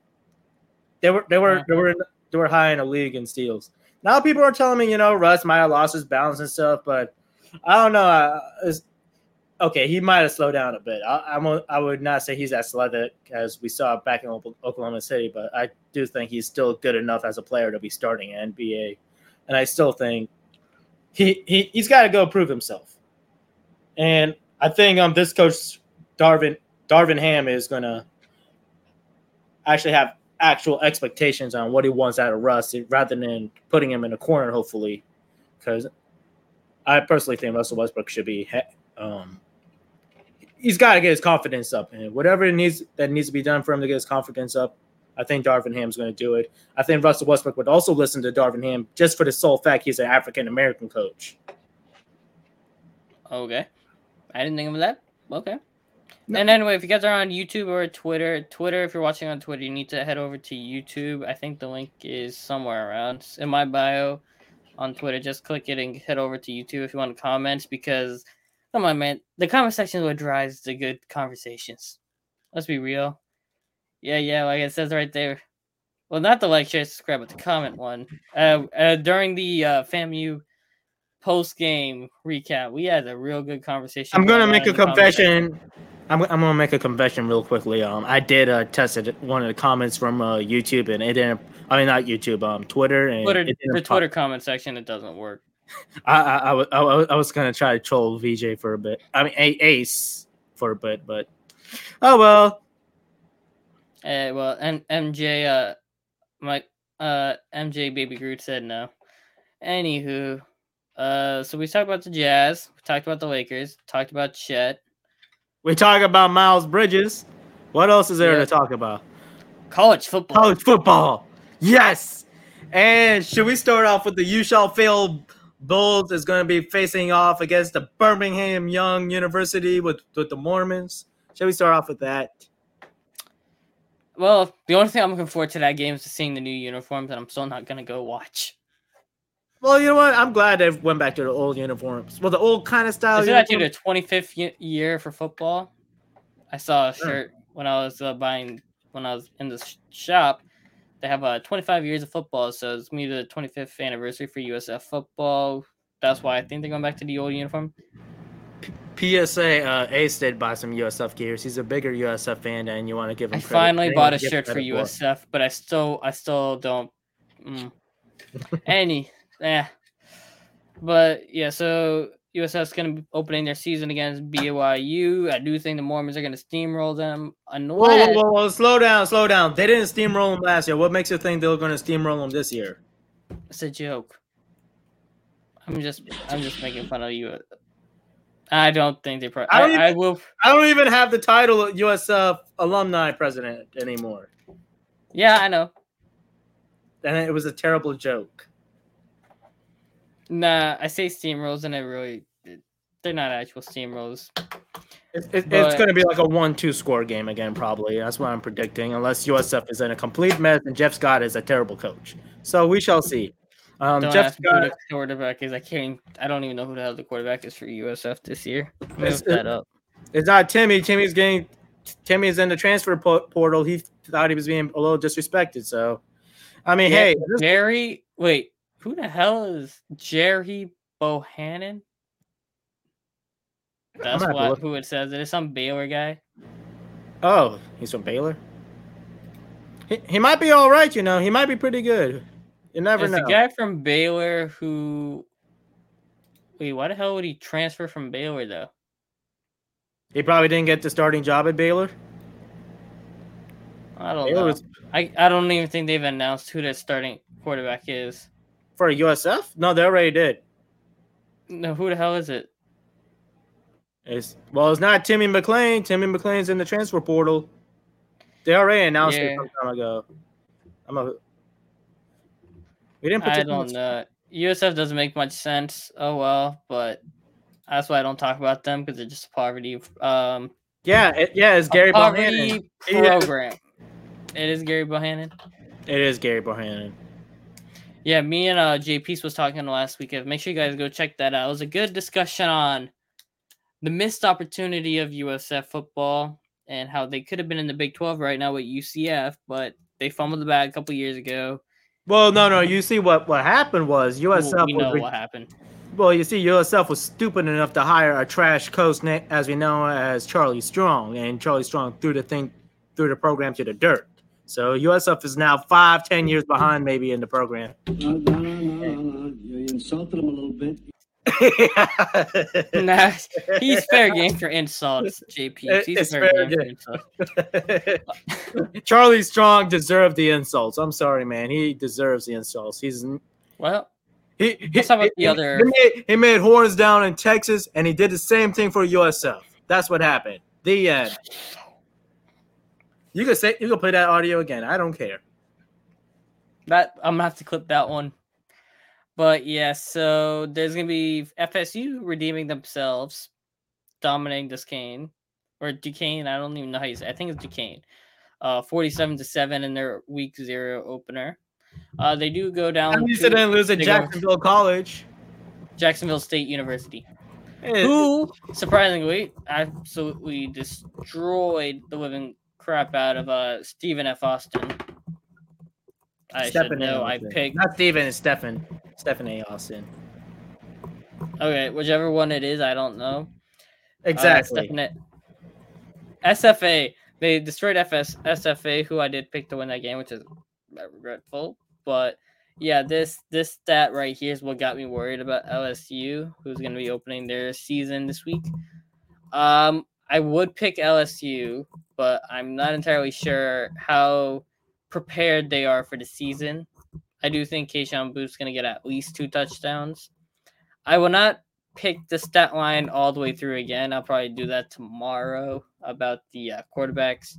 Speaker 2: they were they were
Speaker 1: Yeah.
Speaker 2: they were they were high in the league in steals. Now people are telling me, you know, Russ might have lost his balance and stuff, but I don't know. Uh, okay, he might have slowed down a bit. I, I'm a- I would not say he's as athletic as we saw back in Oklahoma City, but I do think he's still good enough as a player to be starting in NBA, and I still think he, he he's got to go prove himself. And I think um this coach Darvin Darvin Ham is gonna actually have actual expectations on what he wants out of Russ rather than putting him in a corner, hopefully. Because I personally think Russell Westbrook should be um he's got to get his confidence up and whatever it needs that needs to be done for him to get his confidence up. I think Darvin Ham's going to do it. I think Russell Westbrook would also listen to Darvin Ham just for the sole fact he's an African American coach.
Speaker 1: Okay. I didn't think of that. Okay.
Speaker 2: No.
Speaker 1: And anyway, if you guys are on YouTube or Twitter, Twitter, if you're watching on Twitter, you need to head over to YouTube. I think the link is somewhere around It's in my bio on Twitter. Just click it and head over to YouTube if you want to comment because come on, man. The comment section is what drives the good conversations. Let's be real. Yeah, yeah, like it says right there. Well, not the like, share, subscribe, but the comment one. Uh, uh during the uh, FAMU post game recap, we had a real good conversation.
Speaker 2: I'm gonna make a
Speaker 1: in the comment section.
Speaker 2: confession. I'm, I'm gonna make a confession real quickly. Um, I did uh tested one of the comments from uh YouTube and it didn't. I mean, not YouTube. Um, Twitter and
Speaker 1: Twitter, the
Speaker 2: pop.
Speaker 1: Twitter comment section, it doesn't work.
Speaker 2: I, I, I, wa- I, wa- I was gonna try to troll VJ for a bit. I mean, A- Ace for a bit, but oh well.
Speaker 1: Uh, well, and MJ, uh, my Uh, MJ Baby Groot said no. Anywho, uh, so we talked about the Jazz, we talked about the Lakers, talked about Chet,
Speaker 2: We talk about Miles Bridges. What else is there
Speaker 1: Yeah.
Speaker 2: to talk about?
Speaker 1: college football.
Speaker 2: College football. Yes. And should we start off with the You Shall Fail Bulls is going to be facing off against the Birmingham Young University with, with the Mormons? Should we start off with that?
Speaker 1: Well, the only thing I'm looking forward to that game is seeing the new uniforms, and I'm still not gonna go watch.
Speaker 2: Well, you know what? I'm glad they went back to the old uniforms. Well, the old kind of style.
Speaker 1: Is actually
Speaker 2: uniform.
Speaker 1: the 25th year for football? I saw a shirt when I was uh, buying when I was in the sh- shop. They have uh, 25 years of football, so it's me the 25th anniversary for USF football. That's why I think they're going back to the old uniform.
Speaker 2: PSA uh, Ace did buy some USF gears. He's a bigger USF fan, and you want to give him.
Speaker 1: I
Speaker 2: credit.
Speaker 1: finally
Speaker 2: You
Speaker 1: bought a shirt for USF, but I still I still don't. Mm. Any, yeah. But yeah, so USF's gonna be opening their season against BYU. I do think the Mormons are gonna steamroll them.
Speaker 2: Whoa,
Speaker 1: Unless
Speaker 2: whoa, whoa, whoa! Slow down, slow down. They didn't steamroll them last year. What makes you think they're going to steamroll them this year?
Speaker 1: it's a joke. I'm just I'm just making fun of you. I don't think they. Pro-
Speaker 2: I
Speaker 1: I,
Speaker 2: don't
Speaker 1: I,
Speaker 2: even-
Speaker 1: will.
Speaker 2: I don't even have the title of USF uh, alumni president anymore,
Speaker 1: Yeah, I know.
Speaker 2: and it was a terrible joke.
Speaker 1: Nah, I say steamrolls, and I really they're not actual steamrolls.
Speaker 2: It, it, it's going to be like a one-two score game again, probably. That's what I'm predicting, unless USF is in a complete mess and Jeff Scott is a terrible coach. So we shall see. Um,
Speaker 1: Don't
Speaker 2: Jeff
Speaker 1: ask me who the quarterback is. I can't. I don't even know who the hell the quarterback is for USF this year.
Speaker 2: It's-
Speaker 1: that up.
Speaker 2: it's not Timmy. Timmy's getting. Timmy is in the transfer po- portal. He thought he was being a little disrespected. So, I mean,
Speaker 1: Yeah,
Speaker 2: hey,
Speaker 1: Jerry. Wait, who the hell is Gerry
Speaker 2: Bohanon?
Speaker 1: That's
Speaker 2: gonna have to
Speaker 1: what who it says. It is some Baylor guy.
Speaker 2: Oh, he's from Baylor. He, he might be all right, you know. He might be pretty good. You never
Speaker 1: It's
Speaker 2: know.
Speaker 1: the guy from Baylor who. Wait, why the hell would he transfer from Baylor though?
Speaker 2: He probably didn't get the starting job at Baylor.
Speaker 1: I don't
Speaker 2: Baylor
Speaker 1: know. I, I don't even think they've announced who their starting quarterback is.
Speaker 2: for USF. No, they already did.
Speaker 1: No, who the hell is it?
Speaker 2: It's well, it's not Timmy McClain. Timmy McClain's in the transfer portal. They already announced it some time ago. I'm a. We didn't put
Speaker 1: I don't know. USF doesn't make much sense. Oh well, but that's why I don't talk about them because they're just poverty. Um,
Speaker 2: Yeah, it, yeah, it's Gary Bohanon.
Speaker 1: program. It is Gary Bohanon.
Speaker 2: It is Gary Bohanon.
Speaker 1: Yeah, me and uh Jay Peace was talking last week. Make sure you guys go check that out. It was a good discussion on the missed opportunity of USF football and how they could have been in the Big 12 right now with UCF, but they fumbled the bag a couple years ago.
Speaker 2: Well, no, no. You see what what happened was USF
Speaker 1: Well, we
Speaker 2: was
Speaker 1: know
Speaker 2: re-
Speaker 1: what happened.
Speaker 2: Well, you see, USF was stupid enough to hire a trash coach, na- as we know as Charlie Strong, and Charlie Strong threw the thing, threw the program to the dirt. So USF is now five, ten years behind, maybe in the program.
Speaker 3: No, no, no, no, no. You insulted him a little bit.
Speaker 1: nah, he's fair game for insults, JP. He's fair,
Speaker 2: fair
Speaker 1: game for insults.
Speaker 2: Charlie Strong deserved the insults. I'm sorry, man. He deserves the insults. He's
Speaker 1: Well,
Speaker 2: he. he
Speaker 1: Let's talk about the other-
Speaker 2: He made, he made horns down in Texas, and he did the same thing for USF. That's what happened. The end. You can say you can play that audio again. I don't care.
Speaker 1: that I'm gonna have to clip that one. But yeah, so there's gonna be FSU redeeming themselves, dominating Duquesne or Duquesne. I don't even know how you say. I think it's Duquesne. Uh, 47 to seven in their week zero opener. Uh, they do go down
Speaker 2: At least
Speaker 1: to
Speaker 2: they didn't lose at Jacksonville College.
Speaker 1: Jacksonville State University,
Speaker 2: Eh,
Speaker 1: who surprisingly absolutely destroyed the living crap out of uh Stephen F. Austin. I should
Speaker 2: Stephen A.
Speaker 1: know. I picked
Speaker 2: not Stephen. It's Stephen. Stephen A. Austin.
Speaker 1: okay, whichever one it is. I don't know. Uh,
Speaker 2: Exactly.
Speaker 1: A- SFA. They destroyed FS SFA, who I did pick to win that game, which is regretful. But yeah, this this stat right here is what got me worried about LSU, who's going to be opening their season this week. Um, I would pick LSU, but I'm not entirely sure how prepared they are for the season. I do think Kayshon Boutte's going to get at least two touchdowns. I will not pick the stat line all the way through again. I'll probably do that tomorrow about the uh, quarterbacks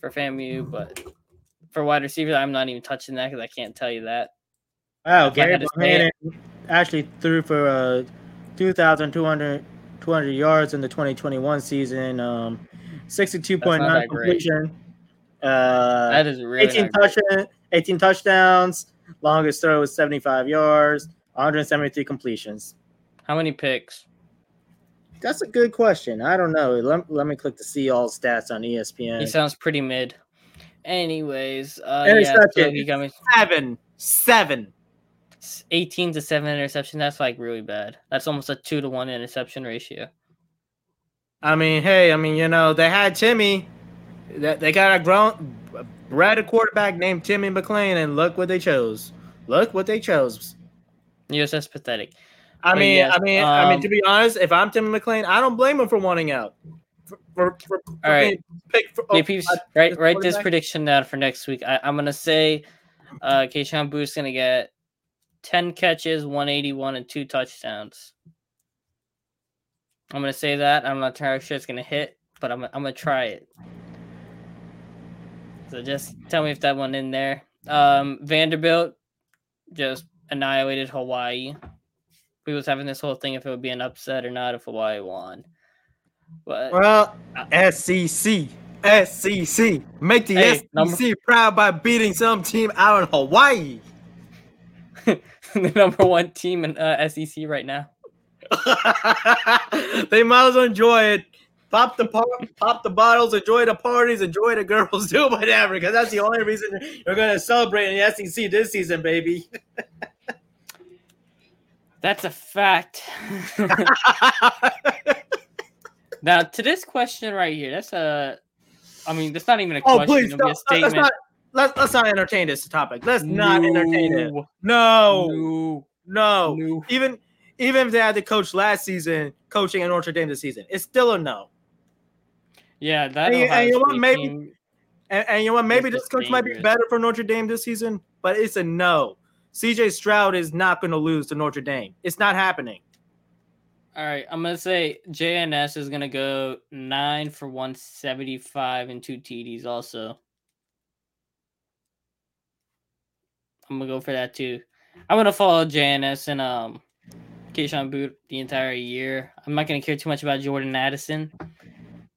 Speaker 1: for FAMU, but for wide receivers, I'm not even touching that because I can't tell you that.
Speaker 2: Wow,
Speaker 1: If
Speaker 2: Gary
Speaker 1: had to say
Speaker 2: Bohanon actually threw for uh, 2,200 200 yards in the 2021 season, um, 62.9 completion, uh,
Speaker 1: That is really
Speaker 2: 18,
Speaker 1: not
Speaker 2: touch- 18 touchdowns, longest throw was 75 yards, 173 completions.
Speaker 1: How many picks?
Speaker 2: That's a good question. I don't know. Let, let me click to see all stats on ESPN.
Speaker 1: He sounds pretty mid. Anyways, uh, yeah, so
Speaker 2: Interception.
Speaker 1: he me
Speaker 2: seven, seven.
Speaker 1: 18 to 7 interception. That's like really bad. That's almost a 2 to 1 interception ratio.
Speaker 2: I mean, hey, I mean, you know, they had Timmy. They, they got a grown, bred a quarterback named Timmy McClain, and look what they chose. Look what they chose.
Speaker 1: Yes, that's pathetic.
Speaker 2: I
Speaker 1: But
Speaker 2: mean,
Speaker 1: yes,
Speaker 2: I mean, I mean,
Speaker 1: um,
Speaker 2: to be honest, if I'm Timmy McClain, I don't blame him for wanting out. For, for, for,
Speaker 1: All right.
Speaker 2: for, oh,
Speaker 1: write
Speaker 2: this
Speaker 1: write this prediction down for next week. I, I'm gonna say uh Kayshon Boutte's gonna get 10 catches, 181, and two touchdowns. I'm gonna say that. I'm not entirely sure it's gonna hit, but I'm I'm gonna try it. So just tell me if that one in there. Um Vanderbilt just annihilated Hawaii. We was having this whole thing if it would be an upset or not if Hawaii won. But
Speaker 2: Well, SEC, SEC, make the
Speaker 1: Hey,
Speaker 2: SEC
Speaker 1: number-
Speaker 2: proud by beating some team out in Hawaii.
Speaker 1: the number one team in uh, SEC right now.
Speaker 2: they might as well enjoy it. Pop the pop, pop the bottles, enjoy the parties, enjoy the girls, do whatever, because that's the only reason you're gonna celebrate in the SEC this season, baby.
Speaker 1: That's a fact. now to this question right here, that's a. I mean, that's not even a
Speaker 2: oh,
Speaker 1: question.
Speaker 2: please,
Speaker 1: be
Speaker 2: let's not, let's, let's not entertain this topic. Let's not entertain it.
Speaker 1: No,
Speaker 2: No,
Speaker 1: no,
Speaker 2: no.
Speaker 1: no.
Speaker 2: Even even if they had the coach last season, coaching at Notre Dame this season, it's still a no.
Speaker 1: Yeah, that.
Speaker 2: And you- and you know what, maybe- And, and you know what? Maybe this coach might be better for Notre Dame this season, but it's a no. CJ Stroud is not going to lose to Notre Dame. It's not happening.
Speaker 1: All right, I'm gonna say JNS is gonna go nine for 175 and two TDs. Also, I'm gonna go for that too. I'm gonna follow JNS and um, Kayshon Boutte the entire year. I'm not gonna care too much about Jordan Addison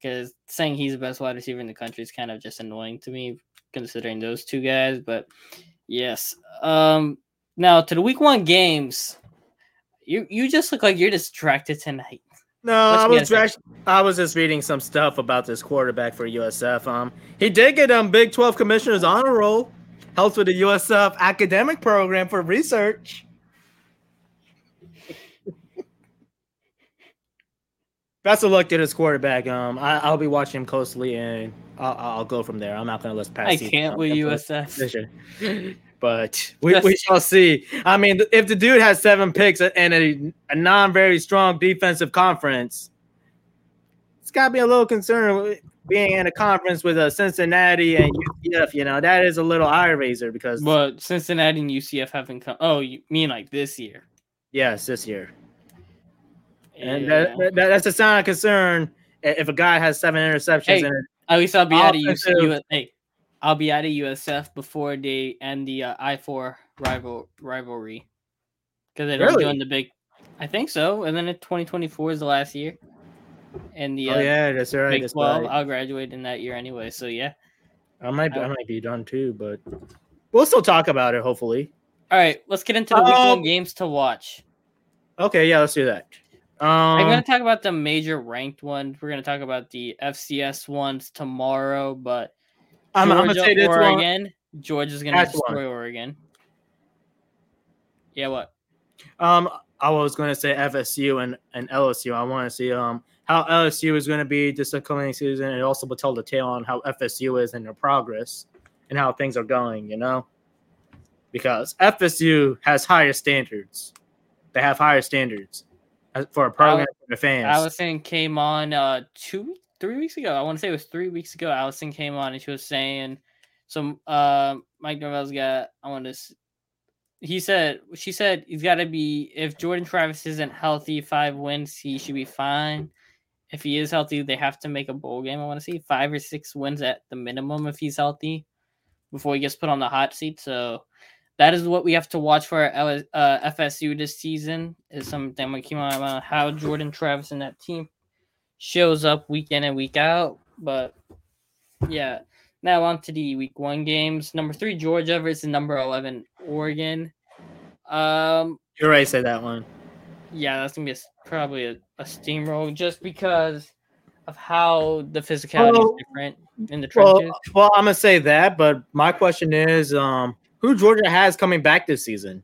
Speaker 1: because saying he's the best wide receiver in the country is kind of just annoying to me, considering those two guys. But yes, um, now to the week one games. You you just look like you're distracted tonight.
Speaker 2: No, I was I was just reading some stuff about this quarterback for USF. Um, he did get um Big Twelve commissioners honor roll. Helps with the USF academic program for research. Luck to this quarterback. Um, I, I'll be watching him closely, and I'll, I'll go from there. I'm not going to let pass.
Speaker 1: I can't with USF.
Speaker 2: But we, we shall see. I mean, if the dude has seven picks and a, a non very strong defensive conference, it's got to be a little concerned being in a conference with a Cincinnati and UCF. You know, that is a little eye raiser because,
Speaker 1: But Cincinnati and UCF haven't come. Oh, you mean like this year?
Speaker 2: yes, this year. And
Speaker 1: Yeah.
Speaker 2: that, that, that's a sign of concern if a guy has seven interceptions.
Speaker 1: Hey,
Speaker 2: and
Speaker 1: At least I'll be out of UCF. Hey, I'll be out of USF before they end the uh, I four rival rivalry because they're
Speaker 2: Really?
Speaker 1: doing the big. I think so, and then 2024 is the last year, and the uh,
Speaker 2: oh, yeah, that's right.
Speaker 1: Big
Speaker 2: That's
Speaker 1: 12.
Speaker 2: right.
Speaker 1: I'll graduate in that year anyway. So yeah.
Speaker 2: I might, be, I might be done too, but we'll still talk about it. Hopefully.
Speaker 1: All right, let's get into the week
Speaker 2: Um,
Speaker 1: one games to watch.
Speaker 2: Okay, yeah, let's do that. Um,
Speaker 1: I'm going to talk about the major ranked ones. We're going to talk about the FCS ones tomorrow, but
Speaker 2: I'm, I'm gonna
Speaker 1: Georgia,
Speaker 2: say this one.
Speaker 1: Oregon. Georgia's going to
Speaker 2: That's one.
Speaker 1: destroy Oregon. Yeah, what?
Speaker 2: Um, I was going to say FSU and, and LSU. I want to see um how LSU is going to be this upcoming season, and also will tell the tale on how FSU is in their progress and how things are going. You know, because FSU has higher standards. They have higher standards for a program for the fans.
Speaker 1: Allison came on uh two, three weeks ago. I want to say it was three weeks ago. Allison came on and she was saying, "Some uh, Mike Norvell's got. I want to. he said she said he's got to be if Jordan Travis isn't healthy, five wins, he should be fine. If he is healthy, they have to make a bowl game. I want to see five or six wins at the minimum if he's healthy before he gets put on the hot seat. So that is what we have to watch for uh, FSU this season. Is something gonna keep on uh, how Jordan Travis and that team shows up week in and week out. But yeah, now on to the week one games. Number three, Georgia versus number eleven, Oregon. Um,
Speaker 2: You already said that one.
Speaker 1: yeah, that's gonna be a probably a, a steamroll just because of how the physicality
Speaker 2: Well-
Speaker 1: is different in the trenches.
Speaker 2: Well, well, I'm gonna say that, but my question is, um, who Georgia has coming back this season?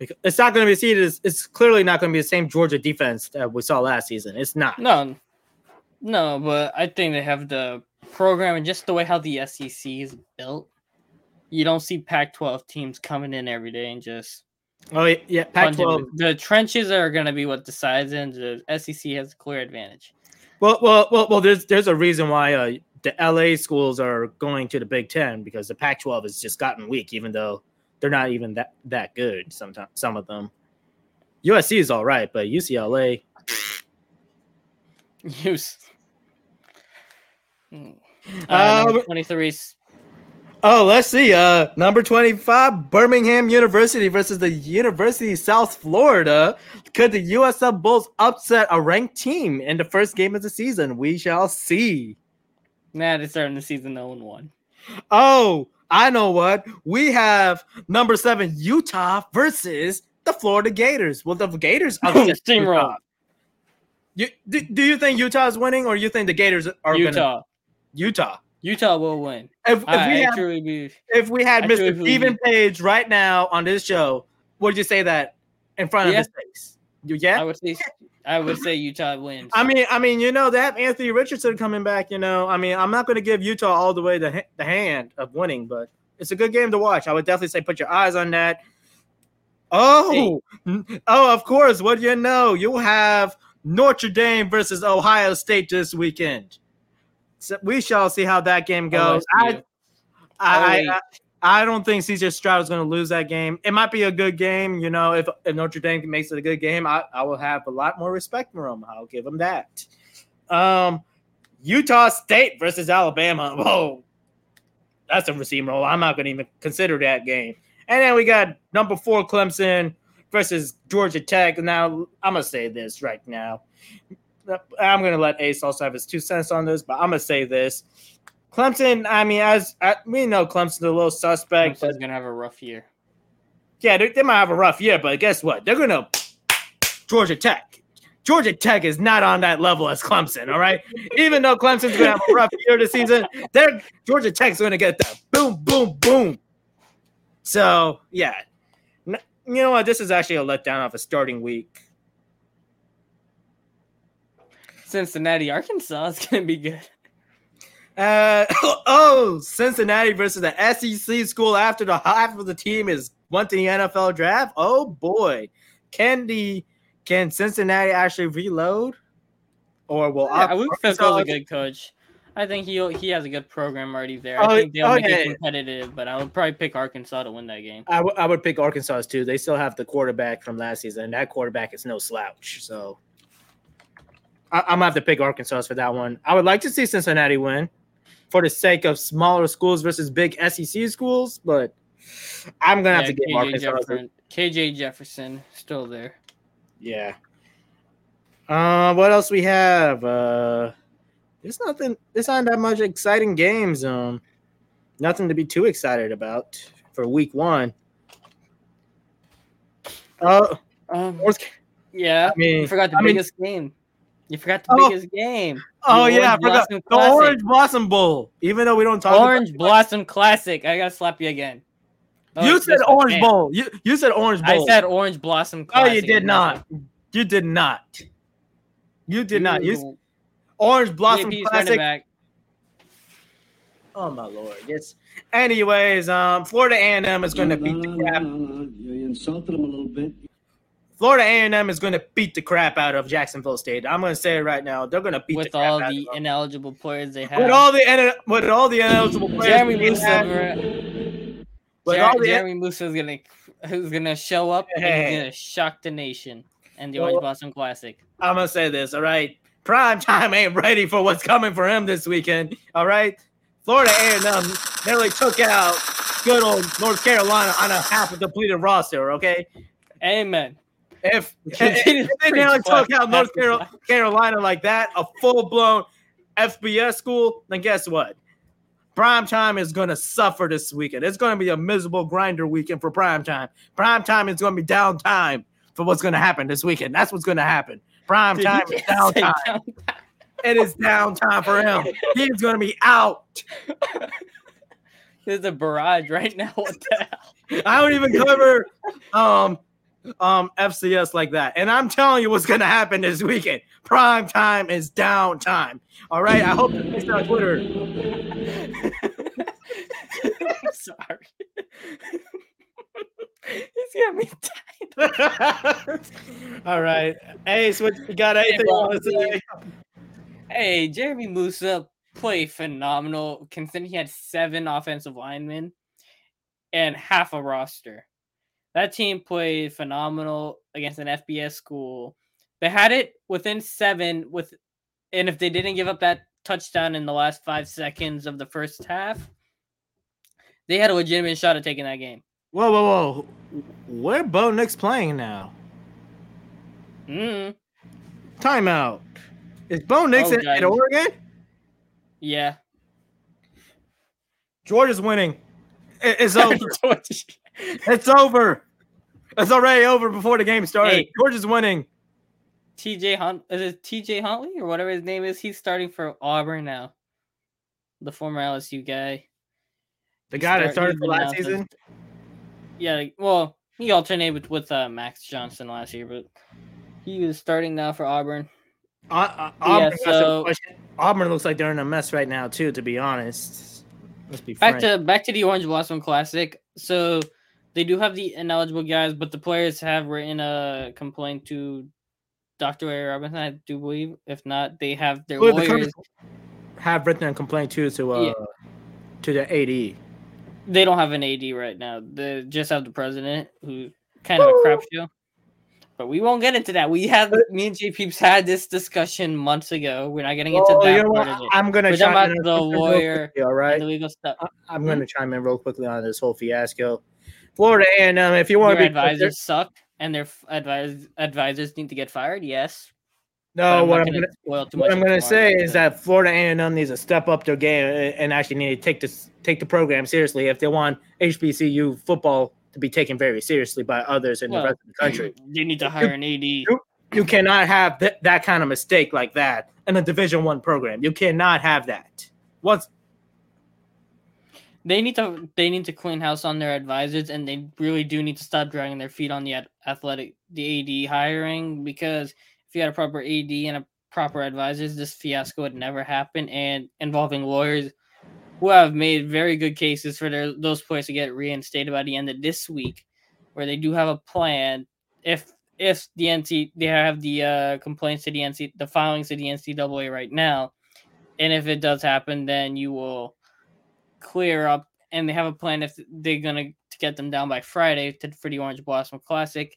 Speaker 2: It's not going to be seen as it's clearly not going to be the same Georgia defense that we saw last season. It's not.
Speaker 1: no, no, but I think they have the program and just the way how the SEC is built. You don't see Pac-12 teams coming in every day and just
Speaker 2: Oh yeah, yeah. Pac-12.
Speaker 1: The trenches are going to be what decides, and the SEC has a clear advantage.
Speaker 2: Well, well, well, well. There's there's a reason why uh, the LA schools are going to the Big Ten because the Pac-12 has just gotten weak, even though they're not even that that good. Sometimes some of them. USC is all right, but UCLA.
Speaker 1: Use. Hmm. Uh, number
Speaker 2: Um,
Speaker 1: 23 's-
Speaker 2: Oh, let's see. Uh, number twenty-five, Birmingham University versus the University of South Florida. Could the USF Bulls upset a ranked team in the first game of the season? We shall see.
Speaker 1: Nah, they're starting the season 0 1.
Speaker 2: Oh, I know what. We have number seven Utah versus the Florida Gators. Well, the Gators upset
Speaker 1: Steamroll.
Speaker 2: You, do, do you think Utah is winning, or you think the Gators are
Speaker 1: Utah.
Speaker 2: Gonna, Utah?
Speaker 1: Utah will win.
Speaker 2: If, if
Speaker 1: I,
Speaker 2: we
Speaker 1: I
Speaker 2: had if we had
Speaker 1: I
Speaker 2: Mr. Steven. Page right now on this show, would you say that in front
Speaker 1: Yeah.
Speaker 2: of his face? You yeah?
Speaker 1: I would say I would say Utah wins.
Speaker 2: I mean, I mean, you know, they have Anthony Richardson coming back. You know, I mean, I'm not going to give Utah all the way the the hand of winning, but it's a good game to watch. I would definitely say put your eyes on that. Oh, oh, of course. What do you know? You have Notre Dame versus Ohio State this weekend. So we shall see how that game oh, goes. I. I,
Speaker 1: Oh,
Speaker 2: I, I don't think CJ Stroud is going to lose that game. It might be a good game, you know. If, if Notre Dame makes it a good game, I, I will have a lot more respect for them. I'll give them that. Um, Utah State versus Alabama. Whoa, that's a receiver roll. I'm not going to even consider that game. And then we got number four Clemson versus Georgia Tech. Now I'm gonna say this right now. I'm gonna let Ace also have his two cents on this, but I'm gonna say this. Clemson, I mean, as I, we know, Clemson's a little suspect.
Speaker 1: Clemson's gonna have a rough year.
Speaker 2: yeah, they, they might have a rough year, but guess what? They're gonna Georgia Tech. Georgia Tech is not on that level as Clemson. All right, even though Clemson's gonna have a rough year this season, they're Georgia Tech's gonna get that boom, boom, boom. So yeah, you know what? This is actually a letdown of a starting week.
Speaker 1: Cincinnati, Arkansas is gonna be good.
Speaker 2: Uh oh, Cincinnati versus the SEC school after the half of the team is went to the NFL draft. Oh boy, can the can Cincinnati actually reload, or will
Speaker 1: Yeah, Luke Fickell's a good coach. I think he he has a good program already there.
Speaker 2: Oh,
Speaker 1: I think they'll
Speaker 2: oh,
Speaker 1: make
Speaker 2: yeah.
Speaker 1: it competitive, but I would probably pick Arkansas to win that game.
Speaker 2: I would- pick Arkansas too. They still have the quarterback from last season. and That quarterback is no slouch. So I, I'm gonna have to pick Arkansas for that one. I would like to see Cincinnati win for the sake of smaller schools versus big SEC schools, but I'm gonna have to get
Speaker 1: KJ
Speaker 2: Arkansas.
Speaker 1: Jefferson, KJ Jefferson still there.
Speaker 2: Yeah. Uh, what else we have? Uh, there's nothing. There's not that much exciting games. Um, nothing to be too excited about for week one. Uh,
Speaker 1: Um,
Speaker 2: North-
Speaker 1: yeah,
Speaker 2: I mean,
Speaker 1: you forgot the
Speaker 2: I mean-
Speaker 1: biggest game. You forgot the
Speaker 2: Oh.
Speaker 1: biggest game.
Speaker 2: oh
Speaker 1: The
Speaker 2: yeah, I
Speaker 1: Orange
Speaker 2: forgot
Speaker 1: Blossom
Speaker 2: the
Speaker 1: Classic.
Speaker 2: Orange Blossom Bowl. Even though we don't talk
Speaker 1: Orange
Speaker 2: about
Speaker 1: Blossom Classic. I gotta slap you again. Oh,
Speaker 2: you said Orange. Bowl. You you said Orange
Speaker 1: I said Orange Blossom
Speaker 2: oh, you did
Speaker 1: and
Speaker 2: not. You did not. You did not. You
Speaker 1: Ooh,
Speaker 2: Orange Blossom
Speaker 1: JP's
Speaker 2: Classic.
Speaker 1: back.
Speaker 2: Oh my lord. Yes. Anyways, um, Florida A&M is going to
Speaker 3: No,
Speaker 2: beat the crap.
Speaker 3: no, no. You insulted him a little bit.
Speaker 2: Florida A&M is going to beat the crap out of Jacksonville State. I'm going to say it right now. They're going to beat
Speaker 1: with
Speaker 2: the crap
Speaker 1: all
Speaker 2: out
Speaker 1: the ineligible players they have.
Speaker 2: with all the with all the ineligible players.
Speaker 1: Jeremy
Speaker 2: they
Speaker 1: Moussa,
Speaker 2: have,
Speaker 1: bro.
Speaker 2: with
Speaker 1: Jer-
Speaker 2: all the
Speaker 1: Jeremy Moussa is gonna who's gonna show up and he's gonna shock the nation and the
Speaker 2: Well-
Speaker 1: Orange Blossom Classic.
Speaker 2: I'm gonna say this, all right. Prime time ain't ready for what's coming for him this weekend. All right. Florida A&M nearly took out good old North Carolina on a half a depleted roster. Okay.
Speaker 1: Amen.
Speaker 2: If, if, if they nearly took out North Carolina like that, a full blown FBS school, then guess what? Prime time is going to suffer this weekend. It's going to be a miserable grinder weekend for prime time. Prime time is going to be downtime for what's going to happen this weekend. That's what's going to happen. Prime
Speaker 1: Dude,
Speaker 2: time is downtime.
Speaker 1: downtime.
Speaker 2: It is downtime for him. He's going to be out.
Speaker 1: There's a barrage right now. What the hell?
Speaker 2: I don't even cover um um FCS like that. And I'm telling you what's gonna happen this weekend. Prime time is downtime. All right. I hope it's on Twitter.
Speaker 1: I'm sorry. He's got me tight.
Speaker 2: All right. Hey, so you got anything you want to say?
Speaker 1: Hey, Jeremy Moussa played phenomenal considering he had seven offensive linemen and half a roster. That team played phenomenal against an FBS school. They had it within seven with and if they didn't give up that touchdown in the last five seconds of the first half, they had a legitimate shot at taking that game.
Speaker 2: Whoa, whoa, whoa. Where Bo Nix playing now?
Speaker 1: Mm,
Speaker 2: Timeout. Is Bo Nix
Speaker 1: Oh,
Speaker 2: in, Oregon?
Speaker 1: yeah.
Speaker 2: Georgia's winning. It's over.
Speaker 1: George-
Speaker 2: it's over. It's already over before the game started.
Speaker 1: Hey.
Speaker 2: Georgia's winning.
Speaker 1: TJ Hunt is it TJ Huntley or whatever his name is? He's starting for Auburn now. The former LSU guy.
Speaker 2: The
Speaker 1: He
Speaker 2: guy that started for last season.
Speaker 1: Yeah, well, he alternated with, with uh, Max Johnson last year, but he is starting now for Auburn.
Speaker 2: Uh, uh,
Speaker 1: Yeah,
Speaker 2: Auburn, some
Speaker 1: so-
Speaker 2: Auburn looks like they're in a mess right now too. To be honest, let's be
Speaker 1: Back
Speaker 2: frank.
Speaker 1: to back to the Orange Blossom Classic. So they do have the ineligible guys, but the players have written a complaint to Dr. Ray Robinson, I do believe. If not, they have their
Speaker 2: Well,
Speaker 1: lawyers.
Speaker 2: Colonels have written a complaint too to uh
Speaker 1: Yeah.
Speaker 2: to the AD.
Speaker 1: They don't have an AD right now. They just have the president, who kind of a crap show. But we won't get into that. We have me and J Peeps had this discussion months ago. We're not getting into
Speaker 2: Oh,
Speaker 1: that
Speaker 2: you know
Speaker 1: part of it.
Speaker 2: I'm gonna
Speaker 1: We're
Speaker 2: chime
Speaker 1: about
Speaker 2: in
Speaker 1: the lawyer
Speaker 2: quickly, all right,
Speaker 1: the legal stuff.
Speaker 2: I'm gonna chime in real quickly on this whole fiasco. Florida A&M, if you want
Speaker 1: Your
Speaker 2: to be
Speaker 1: advisors suck, and their f- advis- advisors need to get fired. Yes.
Speaker 2: no,
Speaker 1: I'm
Speaker 2: what I'm
Speaker 1: gonna
Speaker 2: gonna
Speaker 1: spoil too
Speaker 2: what
Speaker 1: much
Speaker 2: I'm gonna say is that Florida A&M needs to step up their game and- and actually need to take this take the program seriously if they want HBCU football to be taken very seriously by others in
Speaker 1: Well,
Speaker 2: the rest of the country.
Speaker 1: You need to hire an AD.
Speaker 2: You cannot have th- that kind of mistake like that in a Division One program. You cannot have that. What's
Speaker 1: They need to they need to clean house on their advisors, and they really do need to stop dragging their feet on the athletic the AD hiring because if you had a proper AD and a proper advisors, this fiasco would never happen. And involving lawyers who have made very good cases for their those players to get reinstated by the end of this week, where they do have a plan if if the NC they have the uh, complaints to the NC the filings to the NCAA right now, and if it does happen, then you will clear up and they have a plan if they're gonna to get them down by Friday to, for the Orange Blossom Classic.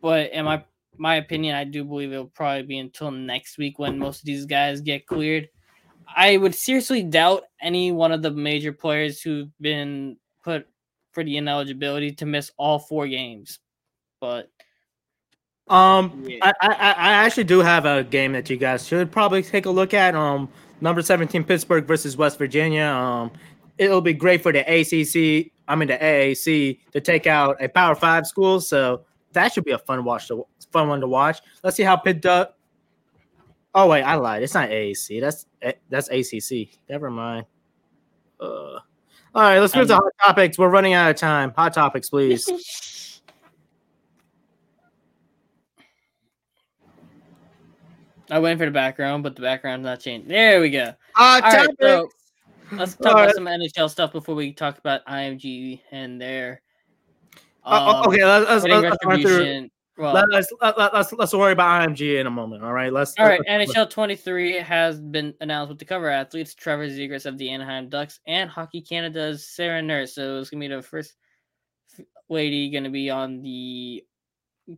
Speaker 1: But in my my opinion, I do believe it'll probably be until next week when most of these guys get cleared. I would seriously doubt any one of the major players who've been put for the ineligibility to miss all four games. But
Speaker 2: um?
Speaker 1: Yeah.
Speaker 2: I, I I actually do have a game that you guys should probably take a look at. Um, number seventeen Pittsburgh versus West Virginia. Um, it'll be great for the ACC. I mean the AAC to take out a Power Five school. So that should be a fun watch to fun one to watch. Let's see how Pitt does. Oh wait, I lied. It's not AAC. That's that's ACC. Never mind. Uh, all right, let's move to hot topics. We're running out of time. Hot topics, please.
Speaker 1: I went for the background, but the background's not changed. There we go.
Speaker 2: Hot
Speaker 1: All right,
Speaker 2: topics.
Speaker 1: so let's talk
Speaker 2: All
Speaker 1: about
Speaker 2: right.
Speaker 1: some NHL stuff before we talk about IMG and their
Speaker 2: Uh,
Speaker 1: um,
Speaker 2: okay, let's, let's, let's.
Speaker 1: Well,
Speaker 2: Let, us let, let, let's let's worry about IMG in a moment. All right, let's.
Speaker 1: all right.
Speaker 2: let's-
Speaker 1: NHL 23 has been announced with the cover athletes Trevor Zegras of the Anaheim Ducks and Hockey Canada's Sarah Nurse. So it's gonna be the first lady going to be on the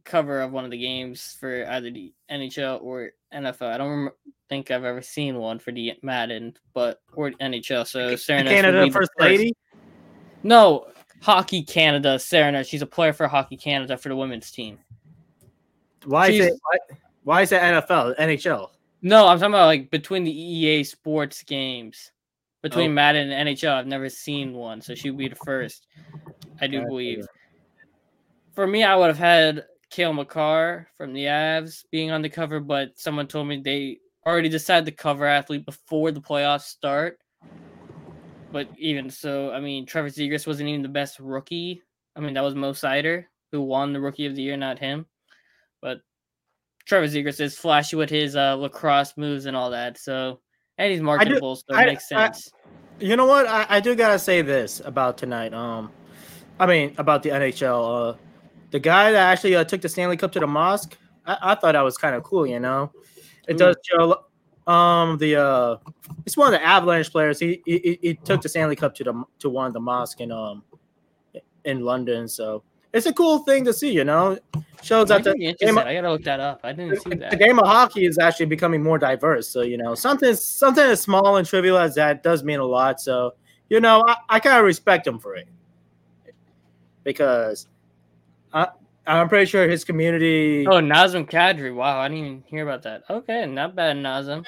Speaker 1: cover of one of the games for either the NHL or NFL. I don't rem- think I've ever seen one for the Madden, but or NHL. So Sarah
Speaker 2: Canada first lady.
Speaker 1: No, Hockey Canada. Sarah she's a player for Hockey Canada for the women's team.
Speaker 2: Why is
Speaker 1: She's-
Speaker 2: it? Why, why is it NFL, NHL?
Speaker 1: No, I'm talking about like between the EA Sports games, between
Speaker 2: Oh.
Speaker 1: Madden and NHL. I've never seen one, so she would be the first. I do believe. For me, I would have had Cale Makar from the Avs being on the cover, but someone told me they already decided the cover athlete before the playoffs start. But even so, I mean, Trevor Zegras wasn't even the best rookie. I mean, that was Mo Seider who won the Rookie of the Year, not him. But Trevor Zegras is flashy with his uh, lacrosse moves and all that. So, and he's marketable, so it
Speaker 2: I-
Speaker 1: makes
Speaker 2: I-
Speaker 1: sense.
Speaker 2: You know what? I, I do gotta say this about tonight. Um, I mean about the NHL. Uh, the guy that actually uh, took the Stanley Cup to the mosque. I, I thought that was kind of cool. You know, it
Speaker 1: Who?
Speaker 2: does show. Um, the uh, it's one of the Avalanche players. He he, he- took the Stanley Cup to the to one of the mosque in um in London. So it's a cool thing to see. You know, shows that the game,
Speaker 1: interested. I gotta look that up. I didn't see that.
Speaker 2: the game of hockey is actually becoming more diverse. So you know, something something as small and trivial as that does mean a lot. So you know, I, I kind of respect him for it because I I'm pretty sure his community.
Speaker 1: Oh, Nazem Kadri. Wow, I didn't even hear about that. Okay, not bad, Nazem.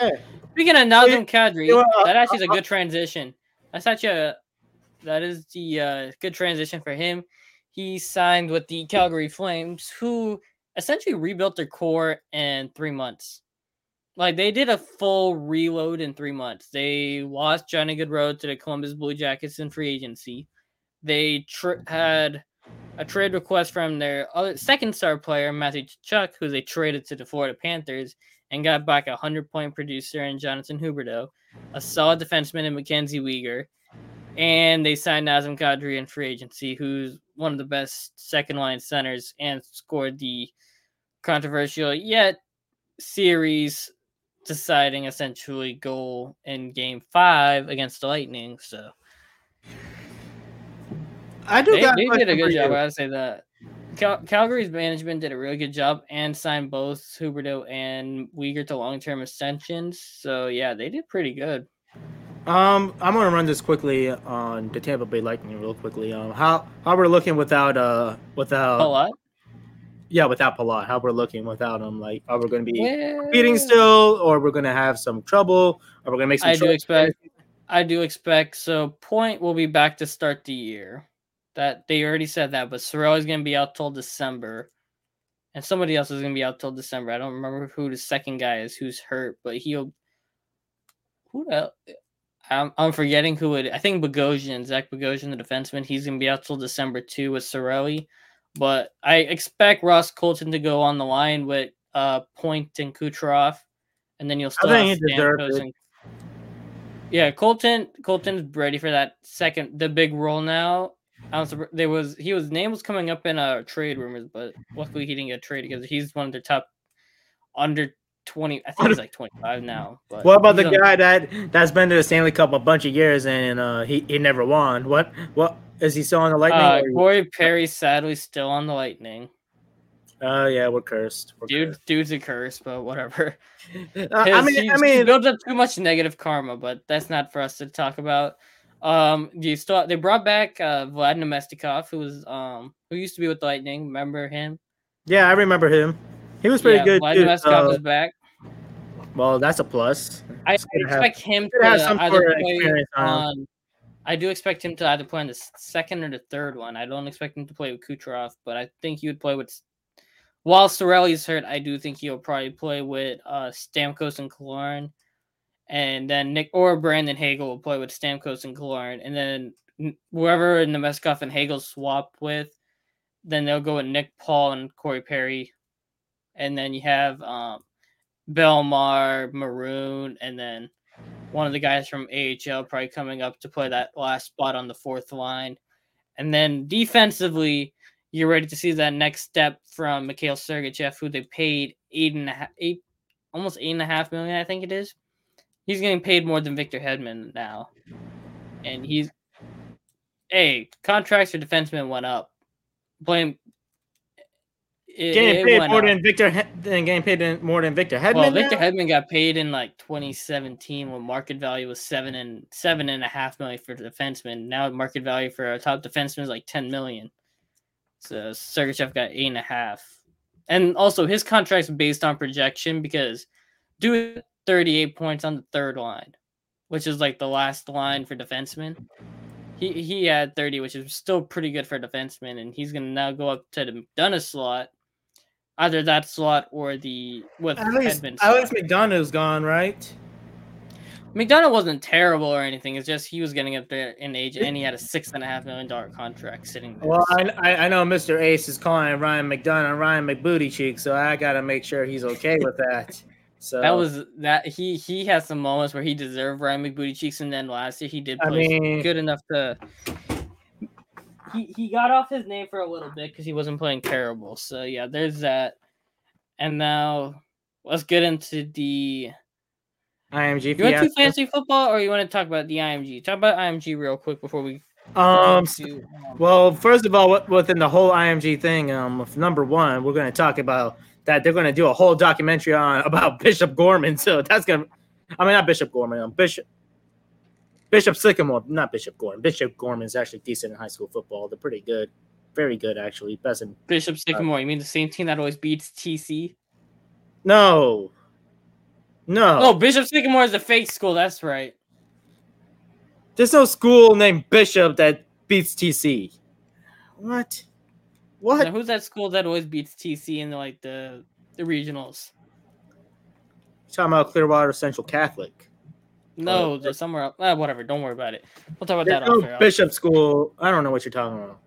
Speaker 1: Speaking of Nazem Kadri,
Speaker 2: you know, uh,
Speaker 1: that actually is a
Speaker 2: uh,
Speaker 1: good transition. That's actually a that is the uh, good transition for him. He signed with the Calgary Flames, who essentially rebuilt their core in three months. Like they did a full reload in three months. They lost Johnny Gaudreau to the Columbus Blue Jackets in free agency. They tr- had a trade request from their other second star player, Matthew Tkachuk, who they traded to the Florida Panthers and got back a hundred point producer in Jonathan Huberdeau, a solid defenseman in Mackenzie Weegar, and they signed Nazem Kadri in free agency, who's one of the best second line centers and scored the controversial yet series deciding essentially goal in game five against the Lightning. So
Speaker 2: I do.
Speaker 1: they,
Speaker 2: got
Speaker 1: they did a good
Speaker 2: for
Speaker 1: job. I
Speaker 2: you.
Speaker 1: gotta say that. Cal- Calgary's management did a really good job and signed both Huberdeau and Weegar to long-term extensions. So yeah, they did pretty good.
Speaker 2: Um, I'm gonna run this quickly on the Tampa Bay Lightning real quickly. Um, how how we're looking without uh without
Speaker 1: A lot.
Speaker 2: yeah without Palat. How we're looking without him? Like, are we gonna be
Speaker 1: Yeah.
Speaker 2: competing still, or we're gonna have some trouble, or we're gonna make some.
Speaker 1: I do
Speaker 2: trouble?
Speaker 1: expect. I do expect. So Point will be back to start the year. That they already said that, but Cirelli is going to be out till December, and somebody else is going to be out till December. I don't remember who the second guy is who's hurt, but he'll. Who the? I'm, I'm forgetting who it. I think Bogosian, Zach Bogosian, the defenseman. He's going to be out till December too with Cirelli, but I expect Ross Colton to go on the line with uh Point and Kucherov, and then you'll still
Speaker 2: think
Speaker 1: have Stamkos and yeah, Colton. Colton's ready for that second, the big role now. I was, surpri- there was he was name was coming up in uh trade rumors, but luckily he didn't get traded because he's one of the top under twenty. I think he's like twenty five now. But
Speaker 2: What about the
Speaker 1: on-
Speaker 2: guy that that's been to the Stanley Cup a bunch of years and uh, he he never won? What what is he still on the Lightning?
Speaker 1: Uh,
Speaker 2: or-
Speaker 1: Corey Perry sadly still on the Lightning.
Speaker 2: Oh yeah, we're cursed. We're
Speaker 1: Dude,
Speaker 2: cursed.
Speaker 1: dude's a curse, but whatever.
Speaker 2: Uh, I mean, I mean,
Speaker 1: builds up too much negative karma, but that's not for us to talk about. Um, do you still they brought back uh Vlad Namestnikov, who was um who used to be with Lightning. Remember him?
Speaker 2: yeah, I remember him. He was pretty
Speaker 1: yeah,
Speaker 2: good.
Speaker 1: Vlad
Speaker 2: too.
Speaker 1: Namestnikov
Speaker 2: Uh,
Speaker 1: is back.
Speaker 2: well, that's a plus.
Speaker 1: I, I
Speaker 2: gonna have-
Speaker 1: expect him
Speaker 2: gonna have some
Speaker 1: either
Speaker 2: sort of
Speaker 1: play
Speaker 2: experience on
Speaker 1: on. I do expect him to either play on the second or the third one. I don't expect him to play with Kucherov, but I think he would play with. While Cirelli's hurt, I do think he'll probably play with uh, Stamkos and Killorn, and then Nick or Brandon Hagel will play with Stamkos and Killorn, and then whoever Namestnikov and Hagel swap with, then they'll go with Nick Paul and Corey Perry, and then you have um, Bellemare, Maroon, and then one of the guys from AHL probably coming up to play that last spot on the fourth line. And then defensively, you're ready to see that next step from Mikhail Sergachev, who they paid eight and a half, eight, almost eight and a half million, I think it is. He's getting paid more than Victor Hedman now, and he's, hey, contracts for defensemen went up Blame. It,
Speaker 2: Getting
Speaker 1: it
Speaker 2: paid more
Speaker 1: up.
Speaker 2: than Victor, than getting paid more than Victor Hedman.
Speaker 1: Well, Victor
Speaker 2: now?
Speaker 1: Hedman got paid in like 2017 when market value was seven and seven and a half million for the defenseman. Now market value for a top defenseman is like 10 million. So Sergachev got eight and a half. And also his contract's based on projection because do 38 points on the third line, which is like the last line for defensemen. He he had 30, which is still pretty good for a defenseman, and he's gonna now go up to the McDonagh slot. Either that slot or the with
Speaker 2: At least,
Speaker 1: Hedman
Speaker 2: at least McDonagh's gone, right?
Speaker 1: McDonagh wasn't terrible or anything. It's just he was getting up there in age, and he had a six and a half million dollar contract sitting there.
Speaker 2: Well, I, I I know Mr. Ace is calling Ryan McDonagh Ryan McBooty Cheek, so I gotta make sure he's okay with that. So
Speaker 1: that was that he he has some moments where he deserved Ryan McBooty cheeks, and then last year he did
Speaker 2: I
Speaker 1: play
Speaker 2: mean-
Speaker 1: good enough to. He he got off his name for a little bit because he wasn't playing terrible. So yeah, there's that. And now let's get into the.
Speaker 2: IMG.
Speaker 1: You want to fantasy football, or you want to talk about the IMG? Talk about IMG real quick before we.
Speaker 2: Um.
Speaker 1: into, um,
Speaker 2: Well, first of all, within the whole IMG thing, um, number one, we're going to talk about that they're going to do a whole documentary on about Bishop Gorman. So that's going to, I mean, not Bishop Gorman, um, Bishop Bishop Sycamore, not Bishop Gorman. Bishop Gorman is actually decent in high school football. They're pretty good, very good actually. Best in
Speaker 1: Bishop Sycamore. You mean the same team that always beats TC?
Speaker 2: no, no.
Speaker 1: Oh, Bishop Sycamore is a fake school. That's right.
Speaker 2: There's no school named Bishop that beats TC. What? What?
Speaker 1: Now, who's that school that always beats TC in the, like the the regionals?
Speaker 2: talking about Clearwater Central Catholic.
Speaker 1: No,
Speaker 2: Uh,
Speaker 1: there's somewhere else. Ah, whatever. Don't worry about it. We'll talk about that
Speaker 2: no. Bishop School. I don't know what you're talking about.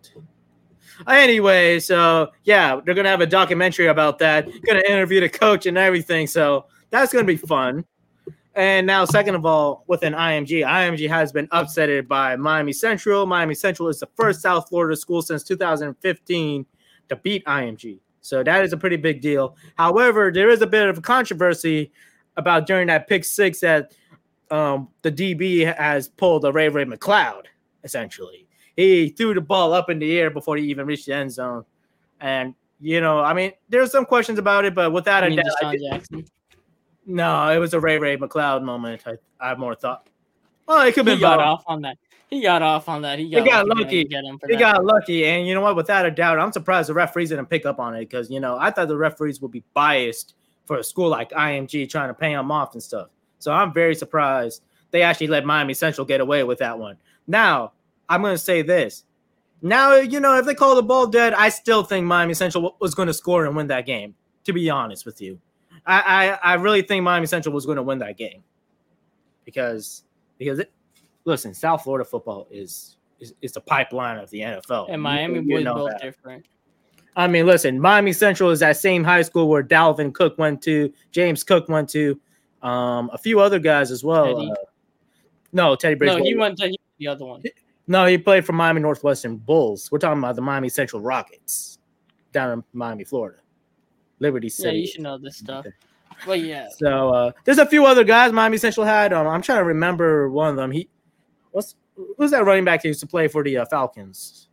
Speaker 2: Anyway, so yeah, they're gonna have a documentary about that. Gonna interview the coach and everything. So that's gonna be fun. And now, second of all, within IMG, IMG has been upsetted by Miami Central. Miami Central is the first South Florida school since 2015 to beat IMG. So that is a pretty big deal. However, there is a bit of a controversy about during that pick six that um, the DB has pulled a Ray Ray McCloud, essentially. He threw the ball up in the air before he even reached the end zone. And, you know, I mean, there's some questions about it, but without
Speaker 1: I
Speaker 2: a
Speaker 1: mean,
Speaker 2: doubt, I
Speaker 1: DeSean
Speaker 2: did-
Speaker 1: Jackson.
Speaker 2: No, it was a Ray Ray McCloud moment. I, I more thought. Well, it could
Speaker 1: He
Speaker 2: been
Speaker 1: got off on that. He got off on that. He got,
Speaker 2: got
Speaker 1: lucky.
Speaker 2: lucky.
Speaker 1: Get him for
Speaker 2: He got lucky, and you know what? Without a doubt, I'm surprised the referees didn't pick up on it because you know I thought the referees would be biased for a school like IMG trying to pay them off and stuff. So I'm very surprised they actually let Miami Central get away with that one. Now I'm going to say this. Now you know if they call the ball dead, I still think Miami Central was going to score and win that game. To be honest with you, I I, I really think Miami Central was going to win that game because because it, listen, South Florida football is is, is the pipeline of the NFL.
Speaker 1: And Miami
Speaker 2: you
Speaker 1: was
Speaker 2: know
Speaker 1: both
Speaker 2: that.
Speaker 1: different.
Speaker 2: I mean, listen, Miami Central is that same high school where Dalvin Cook went to, James Cook went to, um, a few other guys as well.
Speaker 1: Teddy.
Speaker 2: Uh, no, Teddy
Speaker 1: Brady.
Speaker 2: No,
Speaker 1: he went to the other one.
Speaker 2: No, he played for Miami Northwestern Bulls. We're talking about the Miami Central Rockets down in Miami, Florida. Liberty
Speaker 1: Yeah,
Speaker 2: City.
Speaker 1: you should know this stuff. But yeah,
Speaker 2: So uh, there's a few other guys Miami Central had. Um, I'm trying to remember one of them. He what's who's that running back that used to play for the uh, Falcons?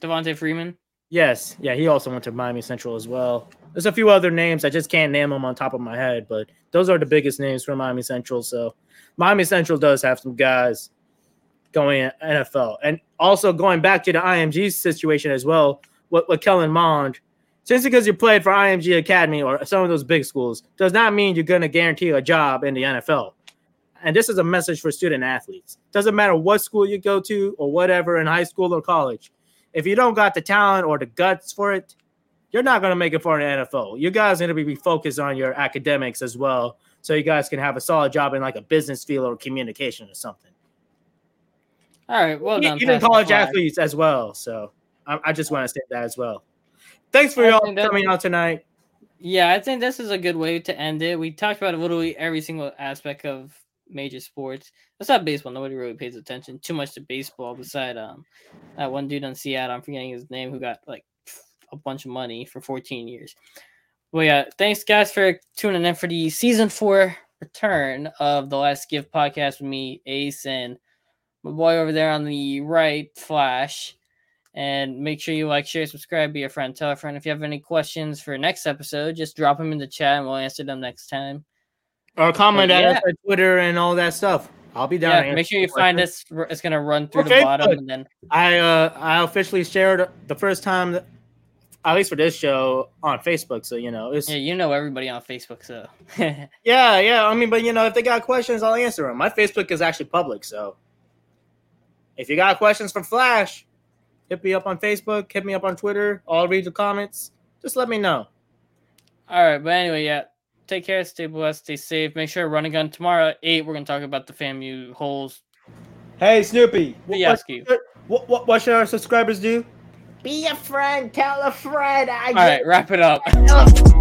Speaker 1: Devonta Freeman.
Speaker 2: Yes, yeah, he also went to Miami Central as well. There's a few other names I just can't name them on top of my head, but those are the biggest names for Miami Central. So Miami Central does have some guys going NFL, and also going back to the IMG situation as well. What with Kellen Mond, just because you played for IMG Academy or some of those big schools does not mean you're going to guarantee a job in the NFL. And this is a message for student athletes. Doesn't matter what school you go to or whatever in high school or college if you don't got the talent or the guts for it, you're not going to make it for an NFL. You guys need to be focused on your academics as well, so you guys can have a solid job in like a business field or communication or something.
Speaker 1: All right, well done.
Speaker 2: Even college athletes as well. So I, I just want to say that as well. Thanks for
Speaker 1: I
Speaker 2: y'all coming out tonight.
Speaker 1: Yeah, I think this is a good way to end it. We talked about literally every single aspect of major sports. It's not baseball. Nobody really pays attention too much to baseball. Beside um, that one dude in Seattle, I'm forgetting his name, who got like a bunch of money for 14 years. Well, yeah, thanks guys for tuning in for the season four return of the Last Give podcast with me, Ace, and my boy over there on the right, Flash. And make sure you like, share, subscribe, be a friend, tell a friend. If you have any questions for next episode, just drop them in the chat and we'll answer them next time.
Speaker 2: Or comment
Speaker 1: But
Speaker 2: at
Speaker 1: yeah.
Speaker 2: us on Twitter and all that stuff. I'll be down.
Speaker 1: Yeah, make sure you find us. It's gonna run through
Speaker 2: Or
Speaker 1: the bottom, and then
Speaker 2: I uh I officially shared the first time, that, at least for this show, on Facebook. So you know, it's
Speaker 1: yeah, you know everybody on Facebook, so
Speaker 2: yeah, yeah. I mean, but you know, if they got questions, I'll answer them. My Facebook is actually public, so if you got questions for Flash, hit me up on Facebook, hit me up on Twitter. I'll read the comments. Just let me know.
Speaker 1: All right, but anyway, yeah. Take care, stay blessed, stay safe. Make sure run a gun tomorrow at eight. We're gonna talk about the FAMU holes.
Speaker 2: Hey, Snoopy, what,
Speaker 1: Fiasco.
Speaker 2: what, what, what should our subscribers do? Be a friend. Tell a friend. I
Speaker 1: All right, wrap it up.
Speaker 2: get-